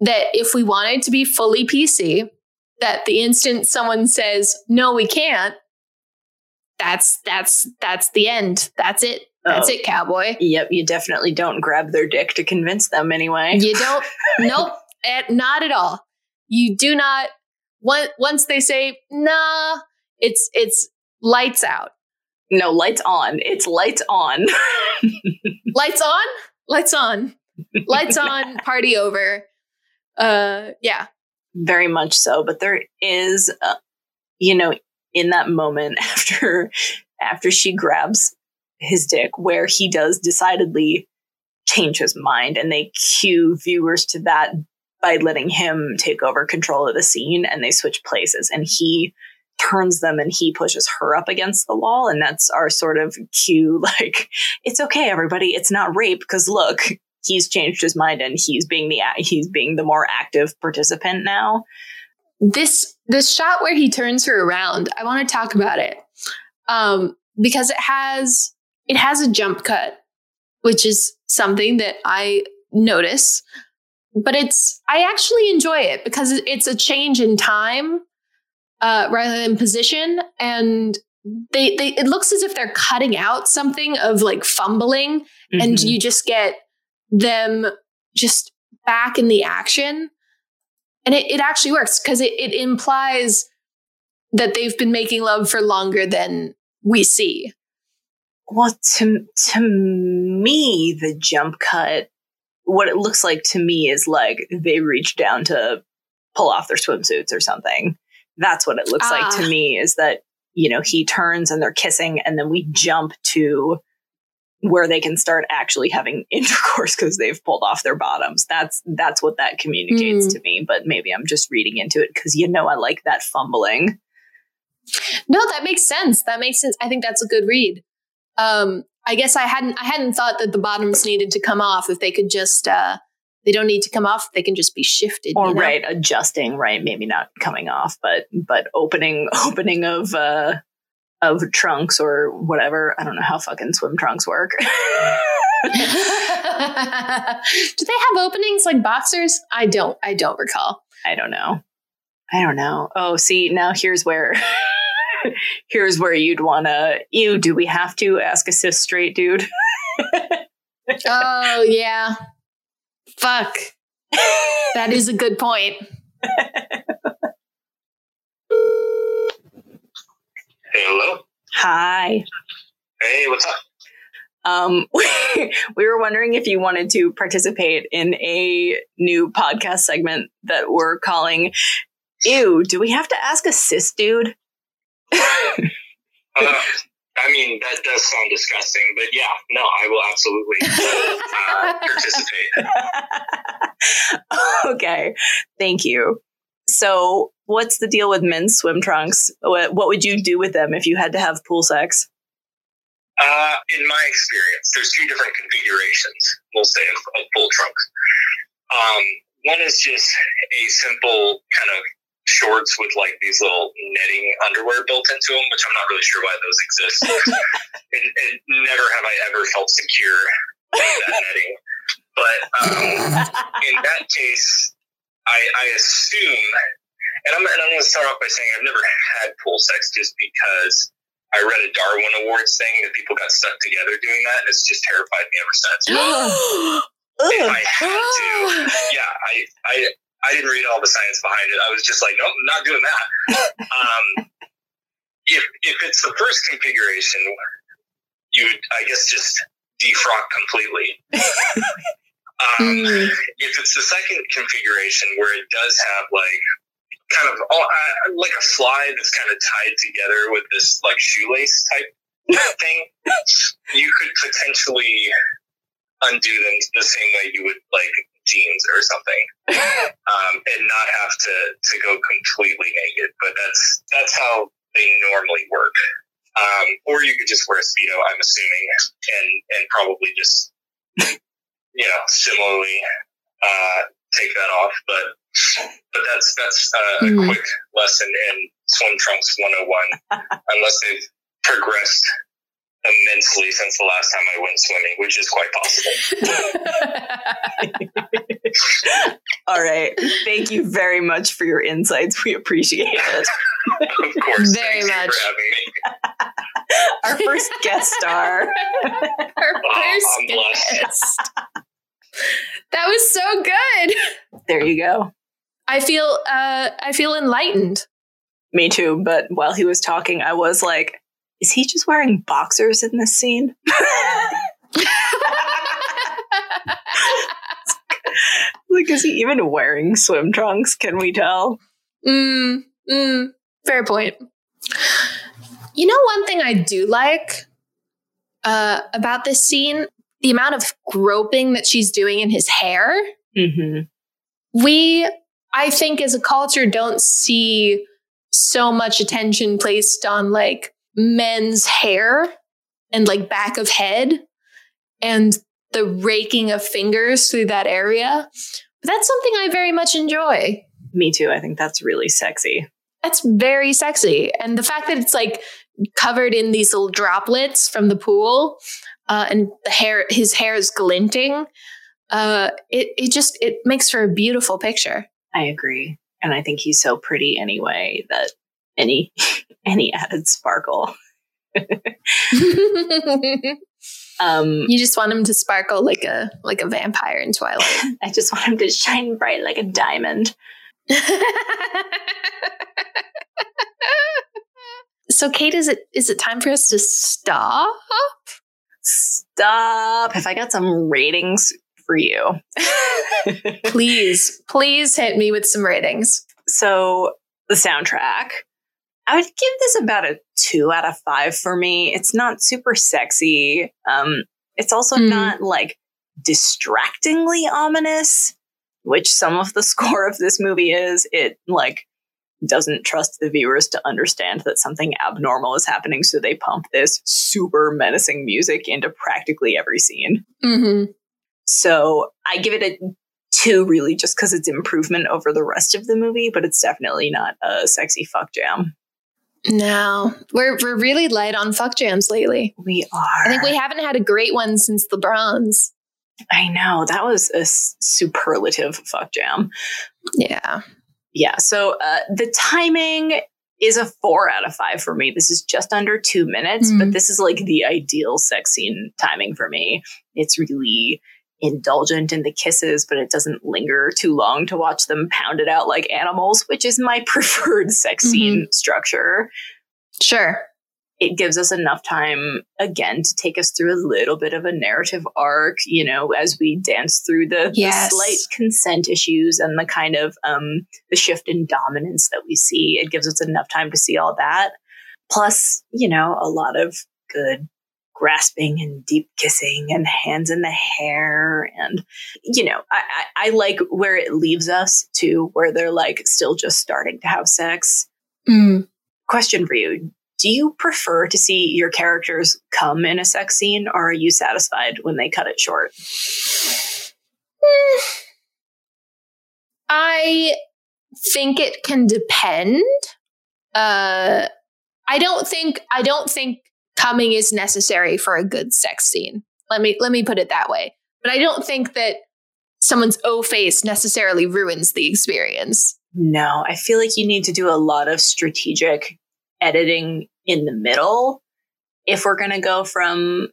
that if we wanted to be fully pc that the instant someone says no we can't that's that's that's the end that's it that's Oh. it cowboy Yep, you definitely don't grab their dick to convince them anyway. You don't. [LAUGHS] nope. eh, not at all. You do not. Once once they say nah, it's it's lights out. No, lights on. It's lights on. [LAUGHS] Lights on. Lights on. Lights [LAUGHS] on. Party over. Uh, yeah. very much so but there is uh, you know in that moment [LAUGHS] after after she grabs his dick where he does decidedly change his mind and they cue viewers to that by letting him take over control of the scene and they switch places and he turns them and he pushes her up against the wall and that's our sort of cue [LAUGHS] like it's okay everybody it's not rape because look he's changed his mind and he's being the he's being the more active participant now This this shot where he turns her around. I want to talk about it um, because it has it has a jump cut, which is something that I notice. But it's I actually enjoy it because it's a change in time uh, rather than position, and they they it looks as if they're cutting out something of like fumbling, and Mhm. you just get them just back in the action. And it, it actually works because it, it implies that they've been making love for longer than we see. Well, to to me, the jump cut, what it looks like to me is like they reach down to pull off their swimsuits or something. That's what it looks like Ah. to me. Is that you know he turns and they're kissing, and then we jump to where they can start actually having [LAUGHS] intercourse because they've pulled off their bottoms. That's that's what that communicates Mm. to me. But maybe I'm just reading into it because you know I like that fumbling. No, that makes sense. That makes sense. I think that's a good read. Um, I guess I hadn't I hadn't thought that the bottoms needed to come off if they could just uh, they don't need to come off. They can just be shifted. or you know? right adjusting right maybe not coming off but but opening [LAUGHS] opening of uh of trunks or whatever i don't know how fucking swim trunks work [LAUGHS] Do they have openings like boxers? I don't. I don't recall. i don't know i don't know oh see now here's where [LAUGHS] here's where you'd want to you do we have to ask a cis straight dude Oh yeah, Fuck. that is a good point. Hello. Hi. Hey, what's up? Um, [LAUGHS] we were wondering if you wanted to participate in a new podcast segment that we're calling Ew, do we have to ask a cis dude? [LAUGHS] Uh, I mean, that does sound disgusting, but yeah, no, I will absolutely uh, [LAUGHS] participate. [LAUGHS] okay, thank you. So, what's the deal with men's swim trunks? What, what would you do with them if you had to have pool sex? Uh, in my experience, there's two different configurations, we'll say, of, of pool trunks. Um, one is just a simple kind of shorts with like these little netting underwear built into them, which I'm not really sure why those exist. [LAUGHS] and, and never have I ever felt secure in that netting. But um, in that case, I, I assume, and I'm, and I'm going to start off by saying I've never had pool sex just because I read a Darwin Awards thing that people got stuck together doing that, and it's just terrified me ever since. [GASPS] if I had to, yeah, I, I, I didn't read all the science behind it. I was just like, nope, not doing that. [LAUGHS] um, if if it's the first configuration, you would, I guess, just defrock completely. [LAUGHS] um, Mm. If it's the second configuration where it does have like kind of all, uh, like a fly that's kind of tied together with this like shoelace type thing, [LAUGHS] you could potentially undo them the same way you would like jeans or something, [LAUGHS] um, and not have to to go completely naked. But that's that's how they normally work. Um, or you could just wear a speedo, I'm assuming, and and probably just you know similarly uh, take that off. But but that's that's uh, a Mhm. quick lesson in swim trunks 101, [LAUGHS] unless they've progressed immensely since the last time I went swimming, which is quite possible. [LAUGHS] All right. Thank you very much for your insights. We appreciate it. [LAUGHS] Of course, Very much. for having me. [LAUGHS] Our first guest star. Our first I'm guest. That was so good. There you go. I feel uh I feel enlightened. Me too. But while he was talking, I was like, is he just wearing boxers in this scene? [LAUGHS] like, is he even wearing swim trunks? Can we tell? mm, mm, fair point. You know one thing I do like uh about this scene? The amount of groping that she's doing in his hair. Mm-hmm. we i think as a culture don't see so much attention placed on like men's hair and like back of head and the raking of fingers through that area but that's something i very much enjoy Me too. I think that's really sexy. that's very sexy and the fact that it's like covered in these little droplets from the pool uh, and the hair his hair is glinting uh, it, it just it makes for a beautiful picture I agree. And I think he's so pretty anyway that any any added sparkle. [LAUGHS] um, you just want him to sparkle like a like a vampire in Twilight. [LAUGHS] I just want him to shine bright like a diamond. [LAUGHS] so, Kate, is it is it time for us to stop? Stop. If I got some ratings for you. Please, please hit me with some ratings. so the soundtrack. I would give this about a two out of five for me. It's not super sexy. Um, it's also Mm. not like distractingly ominous, which some of the [LAUGHS] score of this movie is. It like doesn't trust the viewers to understand that something abnormal is happening, so they pump this super menacing music into practically every scene. Mm-hmm. So I give it a two, really, just because it's improvement over the rest of the movie, but it's definitely not a sexy fuck jam. No, we're we're really light on fuck jams lately. We are. I think we haven't had a great one since the Bronze. I know that was a superlative fuck jam. Yeah. Yeah. So uh, the timing is a four out of five for me. This is just under two minutes, Mm. but this is like the ideal sex scene timing for me. It's really indulgent in the kisses, but it doesn't linger too long to watch them pound it out like animals, which is my [LAUGHS] preferred sex scene structure. Sure. It gives us enough time again to take us through a little bit of a narrative arc, you know, as we dance through the, Yes. the slight consent issues and the kind of um the shift in dominance that we see. It gives us enough time to see all that. Plus, you know, a lot of good grasping and deep kissing and hands in the hair and you know I, I, I like where it leaves us to where they're like still just starting to have sex Mm. question for you do you prefer to see your characters come in a sex scene or are you satisfied when they cut it short Mm. [SIGHS] I think it can depend. Uh, I don't think I don't think coming is necessary for a good sex scene. Let me let me put it that way. But I don't think that someone's O face necessarily ruins the experience. no i feel like you need to do a lot of strategic editing in the middle if we're going to go from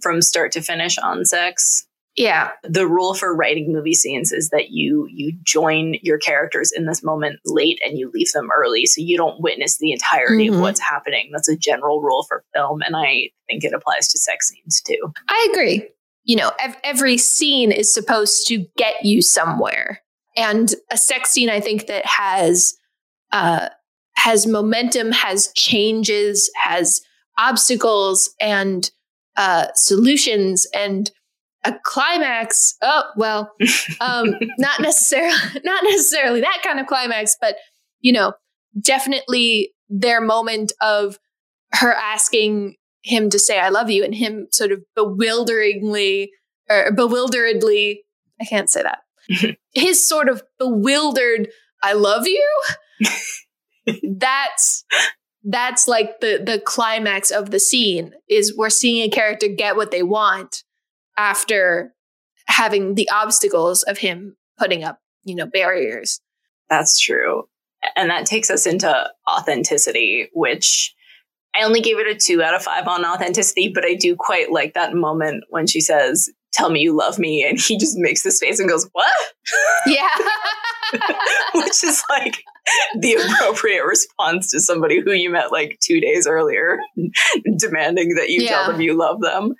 from start to finish on sex Yeah. the rule for writing movie scenes is that you you join your characters in this moment late and you leave them early so you don't witness the entirety Mhm. of what's happening that's a general rule for film and i think it applies to sex scenes too I agree. You know, ev- every scene is supposed to get you somewhere. And a sex scene, I think, that has uh, has momentum, has changes, has obstacles and uh, solutions, and a climax. Oh well, um, [LAUGHS] not necessarily [LAUGHS] not necessarily that kind of climax, but you know, definitely their moment of her asking him to say I love you and him sort of bewilderingly or bewilderedly I can't say that. [LAUGHS] His sort of bewildered I love you. that's that's like the the climax of the scene is we're seeing a character get what they want after having the obstacles of him putting up, you know, barriers. That's true. And that takes us into authenticity, which I only gave it a two out of five on authenticity, but I do quite like that moment when she says, Tell me you love me. And he just makes this face and goes, What? Yeah. [LAUGHS] which is like the appropriate response to somebody who you met like two days earlier, [LAUGHS] demanding that you tell them you love them.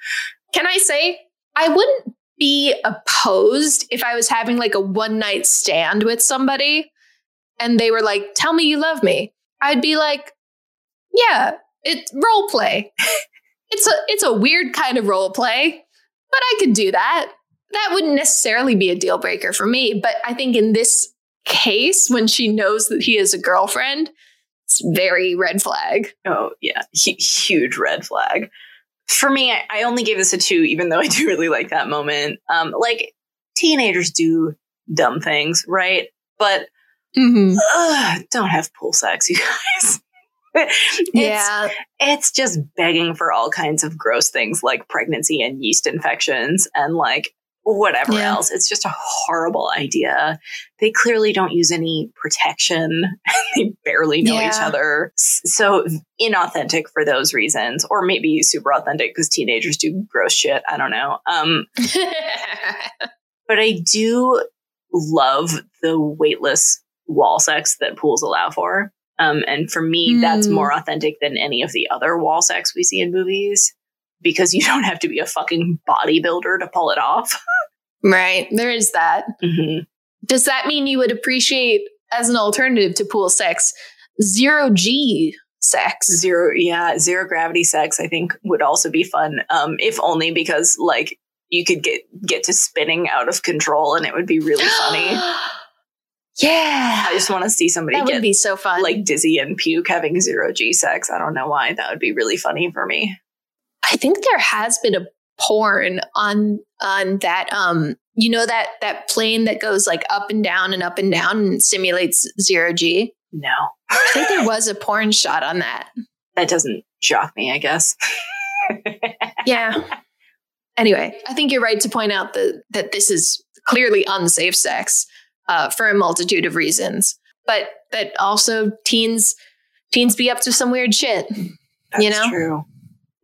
Can I say I wouldn't be opposed if I was having like a one night stand with somebody and they were like, "Tell me you love me." I'd be like, "Yeah, it's role play. [LAUGHS] it's a it's a weird kind of role play, but I could do that." That wouldn't necessarily be a deal breaker for me, but I think in this case when she knows that he is a girlfriend, it's very red flag. Oh, yeah. Hu- huge red flag. For me, I, I only gave this a two, even though I do really like that moment. Um, like, teenagers do dumb things, right? But Mhm. ugh, don't have pool sex, you guys. [LAUGHS] it's, Yeah. it's just begging for all kinds of gross things like pregnancy and yeast infections and like whatever Yeah. else. It's just a horrible idea. They clearly don't use any protection. [LAUGHS] they barely know each other. So inauthentic for those reasons, or maybe super authentic because teenagers do gross shit. I don't know. Um, [LAUGHS] but I do love the weightless wall sex that pools allow for. Um, and for me, that's Mm. more authentic than any of the other wall sex we see in movies because you [LAUGHS] don't have to be a fucking bodybuilder to pull it off. right. There is that. Mhm. Does that mean you would appreciate, as an alternative to pool sex, zero G sex? Zero, yeah, zero gravity sex. I think would also be fun, um, if only because like you could get get to spinning out of control and it would be really [GASPS] funny. yeah. I just want to see somebody that get would be so fun. like dizzy and puke having zero G sex. I don't know why. That would be really funny for me. I think there has been a porn on on that um you know that that plane that goes like up and down and up and down and simulates zero G. No, I think there was a porn shot on that. that doesn't shock me, I guess. [LAUGHS] Yeah. Anyway, I think you're right to point out that that this is clearly unsafe sex uh, for a multitude of reasons, but that also teens teens be up to some weird shit. That's You know? true.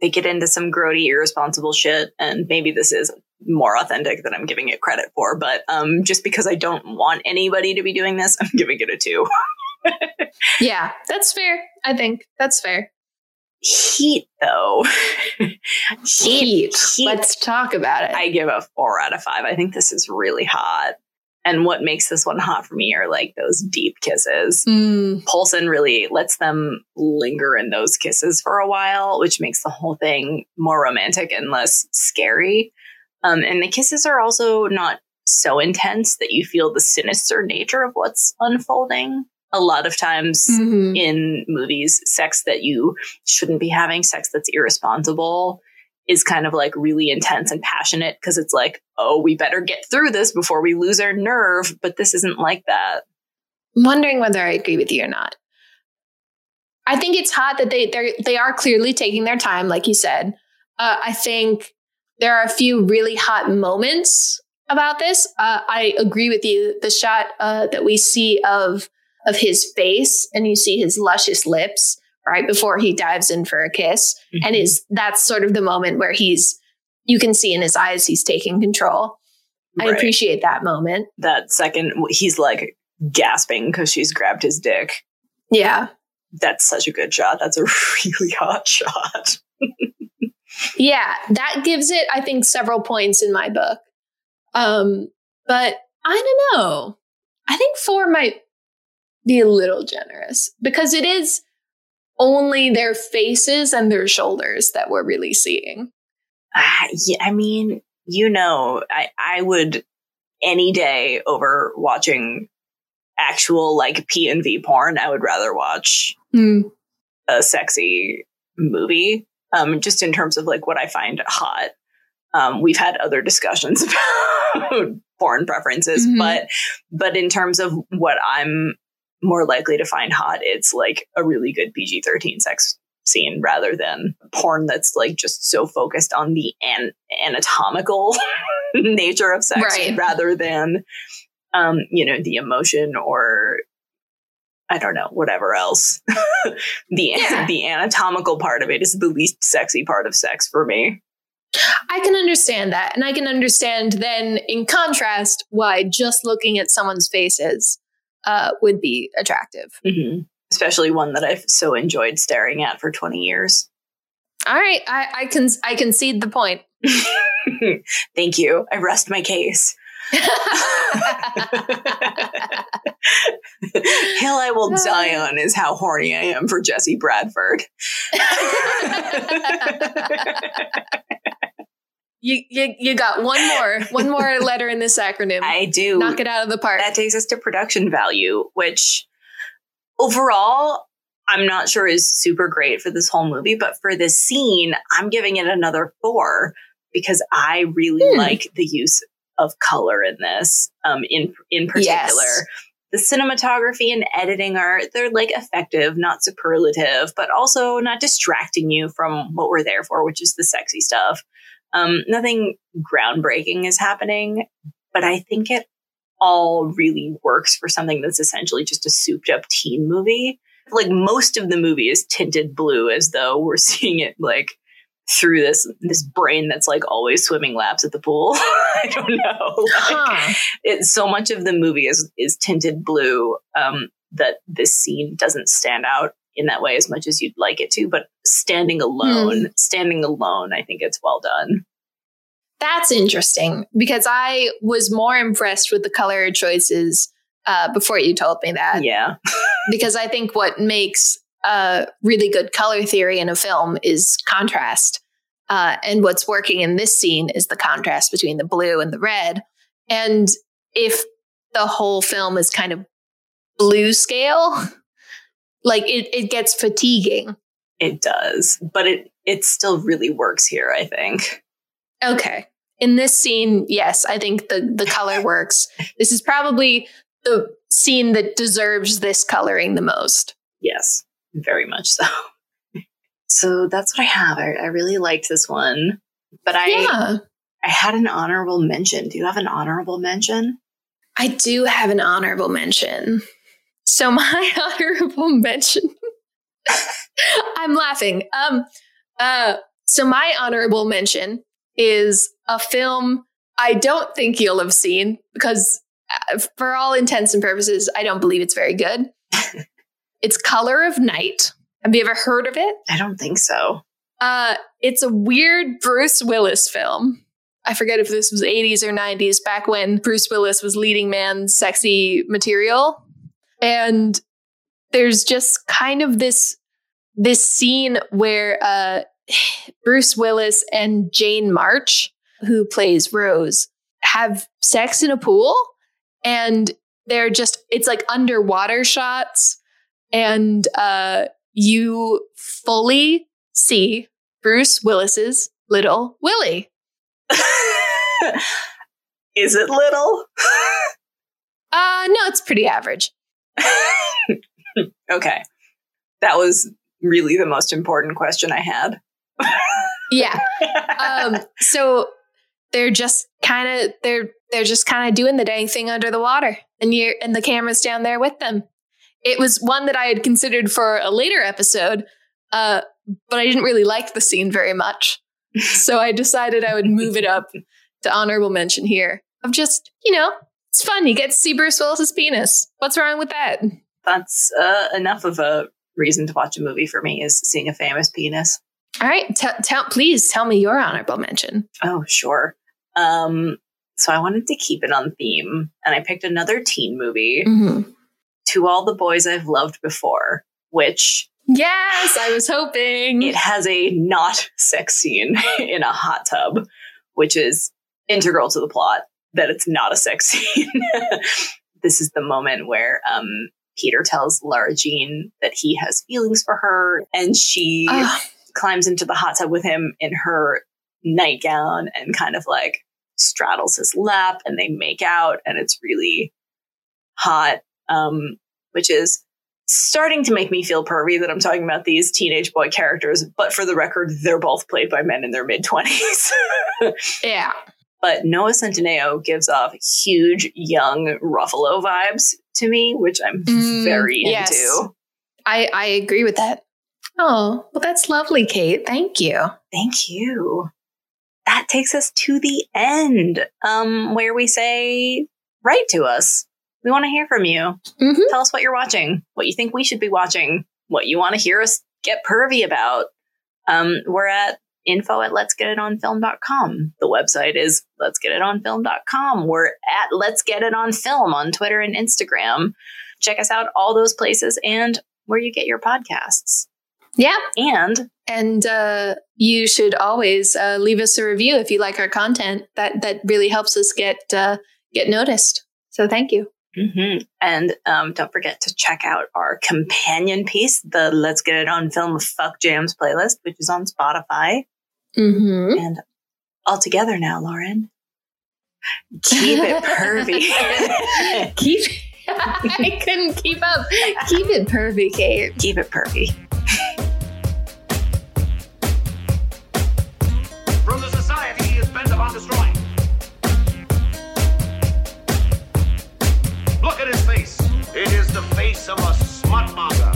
They get into some grody, irresponsible shit, and maybe this is more authentic than I'm giving it credit for. But um, just because I don't want anybody to be doing this, [LAUGHS] I'm giving it a two. [LAUGHS] yeah, that's fair. I think that's fair. Heat, though. Heat. Heat. Let's talk about it. I give a four out of five. I think this is really hot. And what makes this one hot for me are like those deep kisses. Mm. Polson really lets them linger in those kisses for a while, which makes the whole thing more romantic and less scary. Um, and the kisses are also not so intense that you feel the sinister nature of what's unfolding. A lot of times Mhm. in movies, sex that you shouldn't be having, sex that's irresponsible, is kind of like really intense and passionate because it's like, oh, we better get through this before we lose our nerve. But this isn't like that. I'm wondering whether I agree with you or not. I think it's hot that they they they are clearly taking their time, like you said. Uh, I think there are a few really hot moments about this. Uh, I agree with you. The shot uh, that we see of of his face, and you see his luscious lips right before he dives in for a kiss, and is that's sort of the moment where he's you can see in his eyes he's taking control. I appreciate that moment. that second, he's like gasping because she's grabbed his dick. Yeah. That's such a good shot. That's a [LAUGHS] really hot shot. Yeah, that gives it, I think, several points in my book. Um, but I don't know. I think four might be a little generous because it is only their faces and their shoulders that we're really seeing. Ah, yeah, I mean, you know, I, I would any day over watching actual like P and V porn. I would rather watch a sexy movie. Um, just in terms of like what I find hot. Um, we've had other discussions [LAUGHS] about porn preferences, Mhm. but but in terms of what I'm more likely to find hot, it's like a really good PG thirteen sex scene rather than porn that's like just so focused on the an- anatomical [LAUGHS] nature of sex Right. rather than um, you know the emotion or I don't know, whatever else. [LAUGHS] the Yeah. the anatomical part of it is the least sexy part of sex for me. I can understand that. And I can understand then, in contrast, why just looking at someone's faces uh, would be attractive. Especially one that I've so enjoyed staring at for 20 years. All right. I, I can I concede the point. [LAUGHS] [LAUGHS] Thank you. I rest my case. [LAUGHS] Hill I will die on is how horny I am for Jesse Bradford. You, you you got one more one more [LAUGHS] letter in this acronym. I do. Knock it out of the park. that takes us to production value, which overall I'm not sure is super great for this whole movie, but for this scene, I'm giving it another four because I really Hmm. like the use of color in this. Um, in in particular, Yes. the cinematography and editing are they're like effective, not superlative, but also not distracting you from what we're there for, which is the sexy stuff. Um, nothing groundbreaking is happening, but I think it all really works for something that's essentially just a souped up teen movie. Like most of the movie is tinted blue as though we're [LAUGHS] seeing it like through this this brain that's like always swimming laps at the pool. [LAUGHS] I don't know. Like, Huh. it, so much of the movie is is tinted blue um, that this scene doesn't stand out in that way as much as you'd like it to. But standing alone, standing alone, I think it's well done. That's interesting because I was more impressed with the color choices uh, before you told me that. Yeah, [LAUGHS] [LAUGHS] Because I think what makes a really good color theory in a film is contrast. Uh, and what's working in this scene is the contrast between the blue and the red. And if the whole film is kind of blue scale, like it, it gets fatiguing. it does, but it it still really works here. I think. Okay. In this scene, yes, I think the the color [LAUGHS] works. This is probably the scene that deserves this coloring the most. Yes, very much so. [LAUGHS] So that's what I have. I, I really liked this one, but I yeah. I had an honorable mention. Do you have an honorable mention? I do have an honorable mention. So my [LAUGHS] honorable mention [LAUGHS] I'm laughing. Um uh so my honorable mention is a film I don't think you'll have seen because, uh, for all intents and purposes, I don't believe it's very good. [LAUGHS] it's Color of Night. Have you ever heard of it? I don't think so. Uh, it's a weird Bruce Willis film. I forget if this was 80s or 90s, back when Bruce Willis was leading man sexy material. And there's just kind of this this scene where uh, [SIGHS] Bruce Willis and Jane March, who plays Rose, have sex in a pool and they're just it's like underwater shots and uh, you fully see Bruce Willis's little Willie. [LAUGHS] Is it little? [LAUGHS] Uh no, it's pretty average. [LAUGHS] okay. That was really the most important question I had. Yeah. [LAUGHS] Um so they're just kind of they're they're just kind of doing the dang thing under the water and you and the camera's down there with them. It was one that I had considered for a later episode, uh, but I didn't really like the scene very much. [LAUGHS] So I decided I would move it up to honorable mention here of just, you know, it's fun. You get to see Bruce Willis's penis. What's wrong with that? That's uh, enough of a reason to watch a movie for me is seeing a famous penis. All right, t- please tell me your honorable mention. Oh, sure. Um, so I wanted to keep it on theme, and I picked another teen movie, Mm-hmm. To All the Boys I've Loved Before, which Yes, I was hoping. it has a not sex scene [LAUGHS] in a hot tub, which is integral to the plot that it's not a sex scene. [LAUGHS] this is the moment where um, Peter tells Lara Jean that he has feelings for her, and she Ugh. climbs into the hot tub with him in her nightgown and kind of like straddles his lap, and they make out, and it's really hot, um, which is starting to make me feel pervy that I'm talking about these teenage boy characters, but for the record, they're both played by men in their mid 20s. [LAUGHS] yeah. But Noah Centineo gives off huge young Ruffalo vibes to me, which I'm Mm, very yes. into. I, I agree with that. Oh, well, that's lovely, Kate. Thank you. Thank you. That takes us to the end, um, where we say, write to us. We want to hear from you. Mhm. Tell us what you're watching, what you think we should be watching, what you want to hear us get pervy about. Um, we're at info at let's get it on film.com. The website is let's get it on film.com. We're at let's get it on film on Twitter and Instagram. Check us out all those places and where you get your podcasts. Yeah. And And uh, you should always uh, leave us a review if you like our content. That that really helps us get uh, get noticed. So thank you. Mhm. And um, don't forget to check out our companion piece, the Let's Get It On Film Fuck Jams playlist, which is on Spotify. Mm-hmm. And all together now, Lauren. Keep it pervy. [LAUGHS] keep. [LAUGHS] I couldn't keep up. Keep it pervy, Kate. Keep it pervy. From the society he is bent upon destroying. Look at his face. It is the face of a smut monger.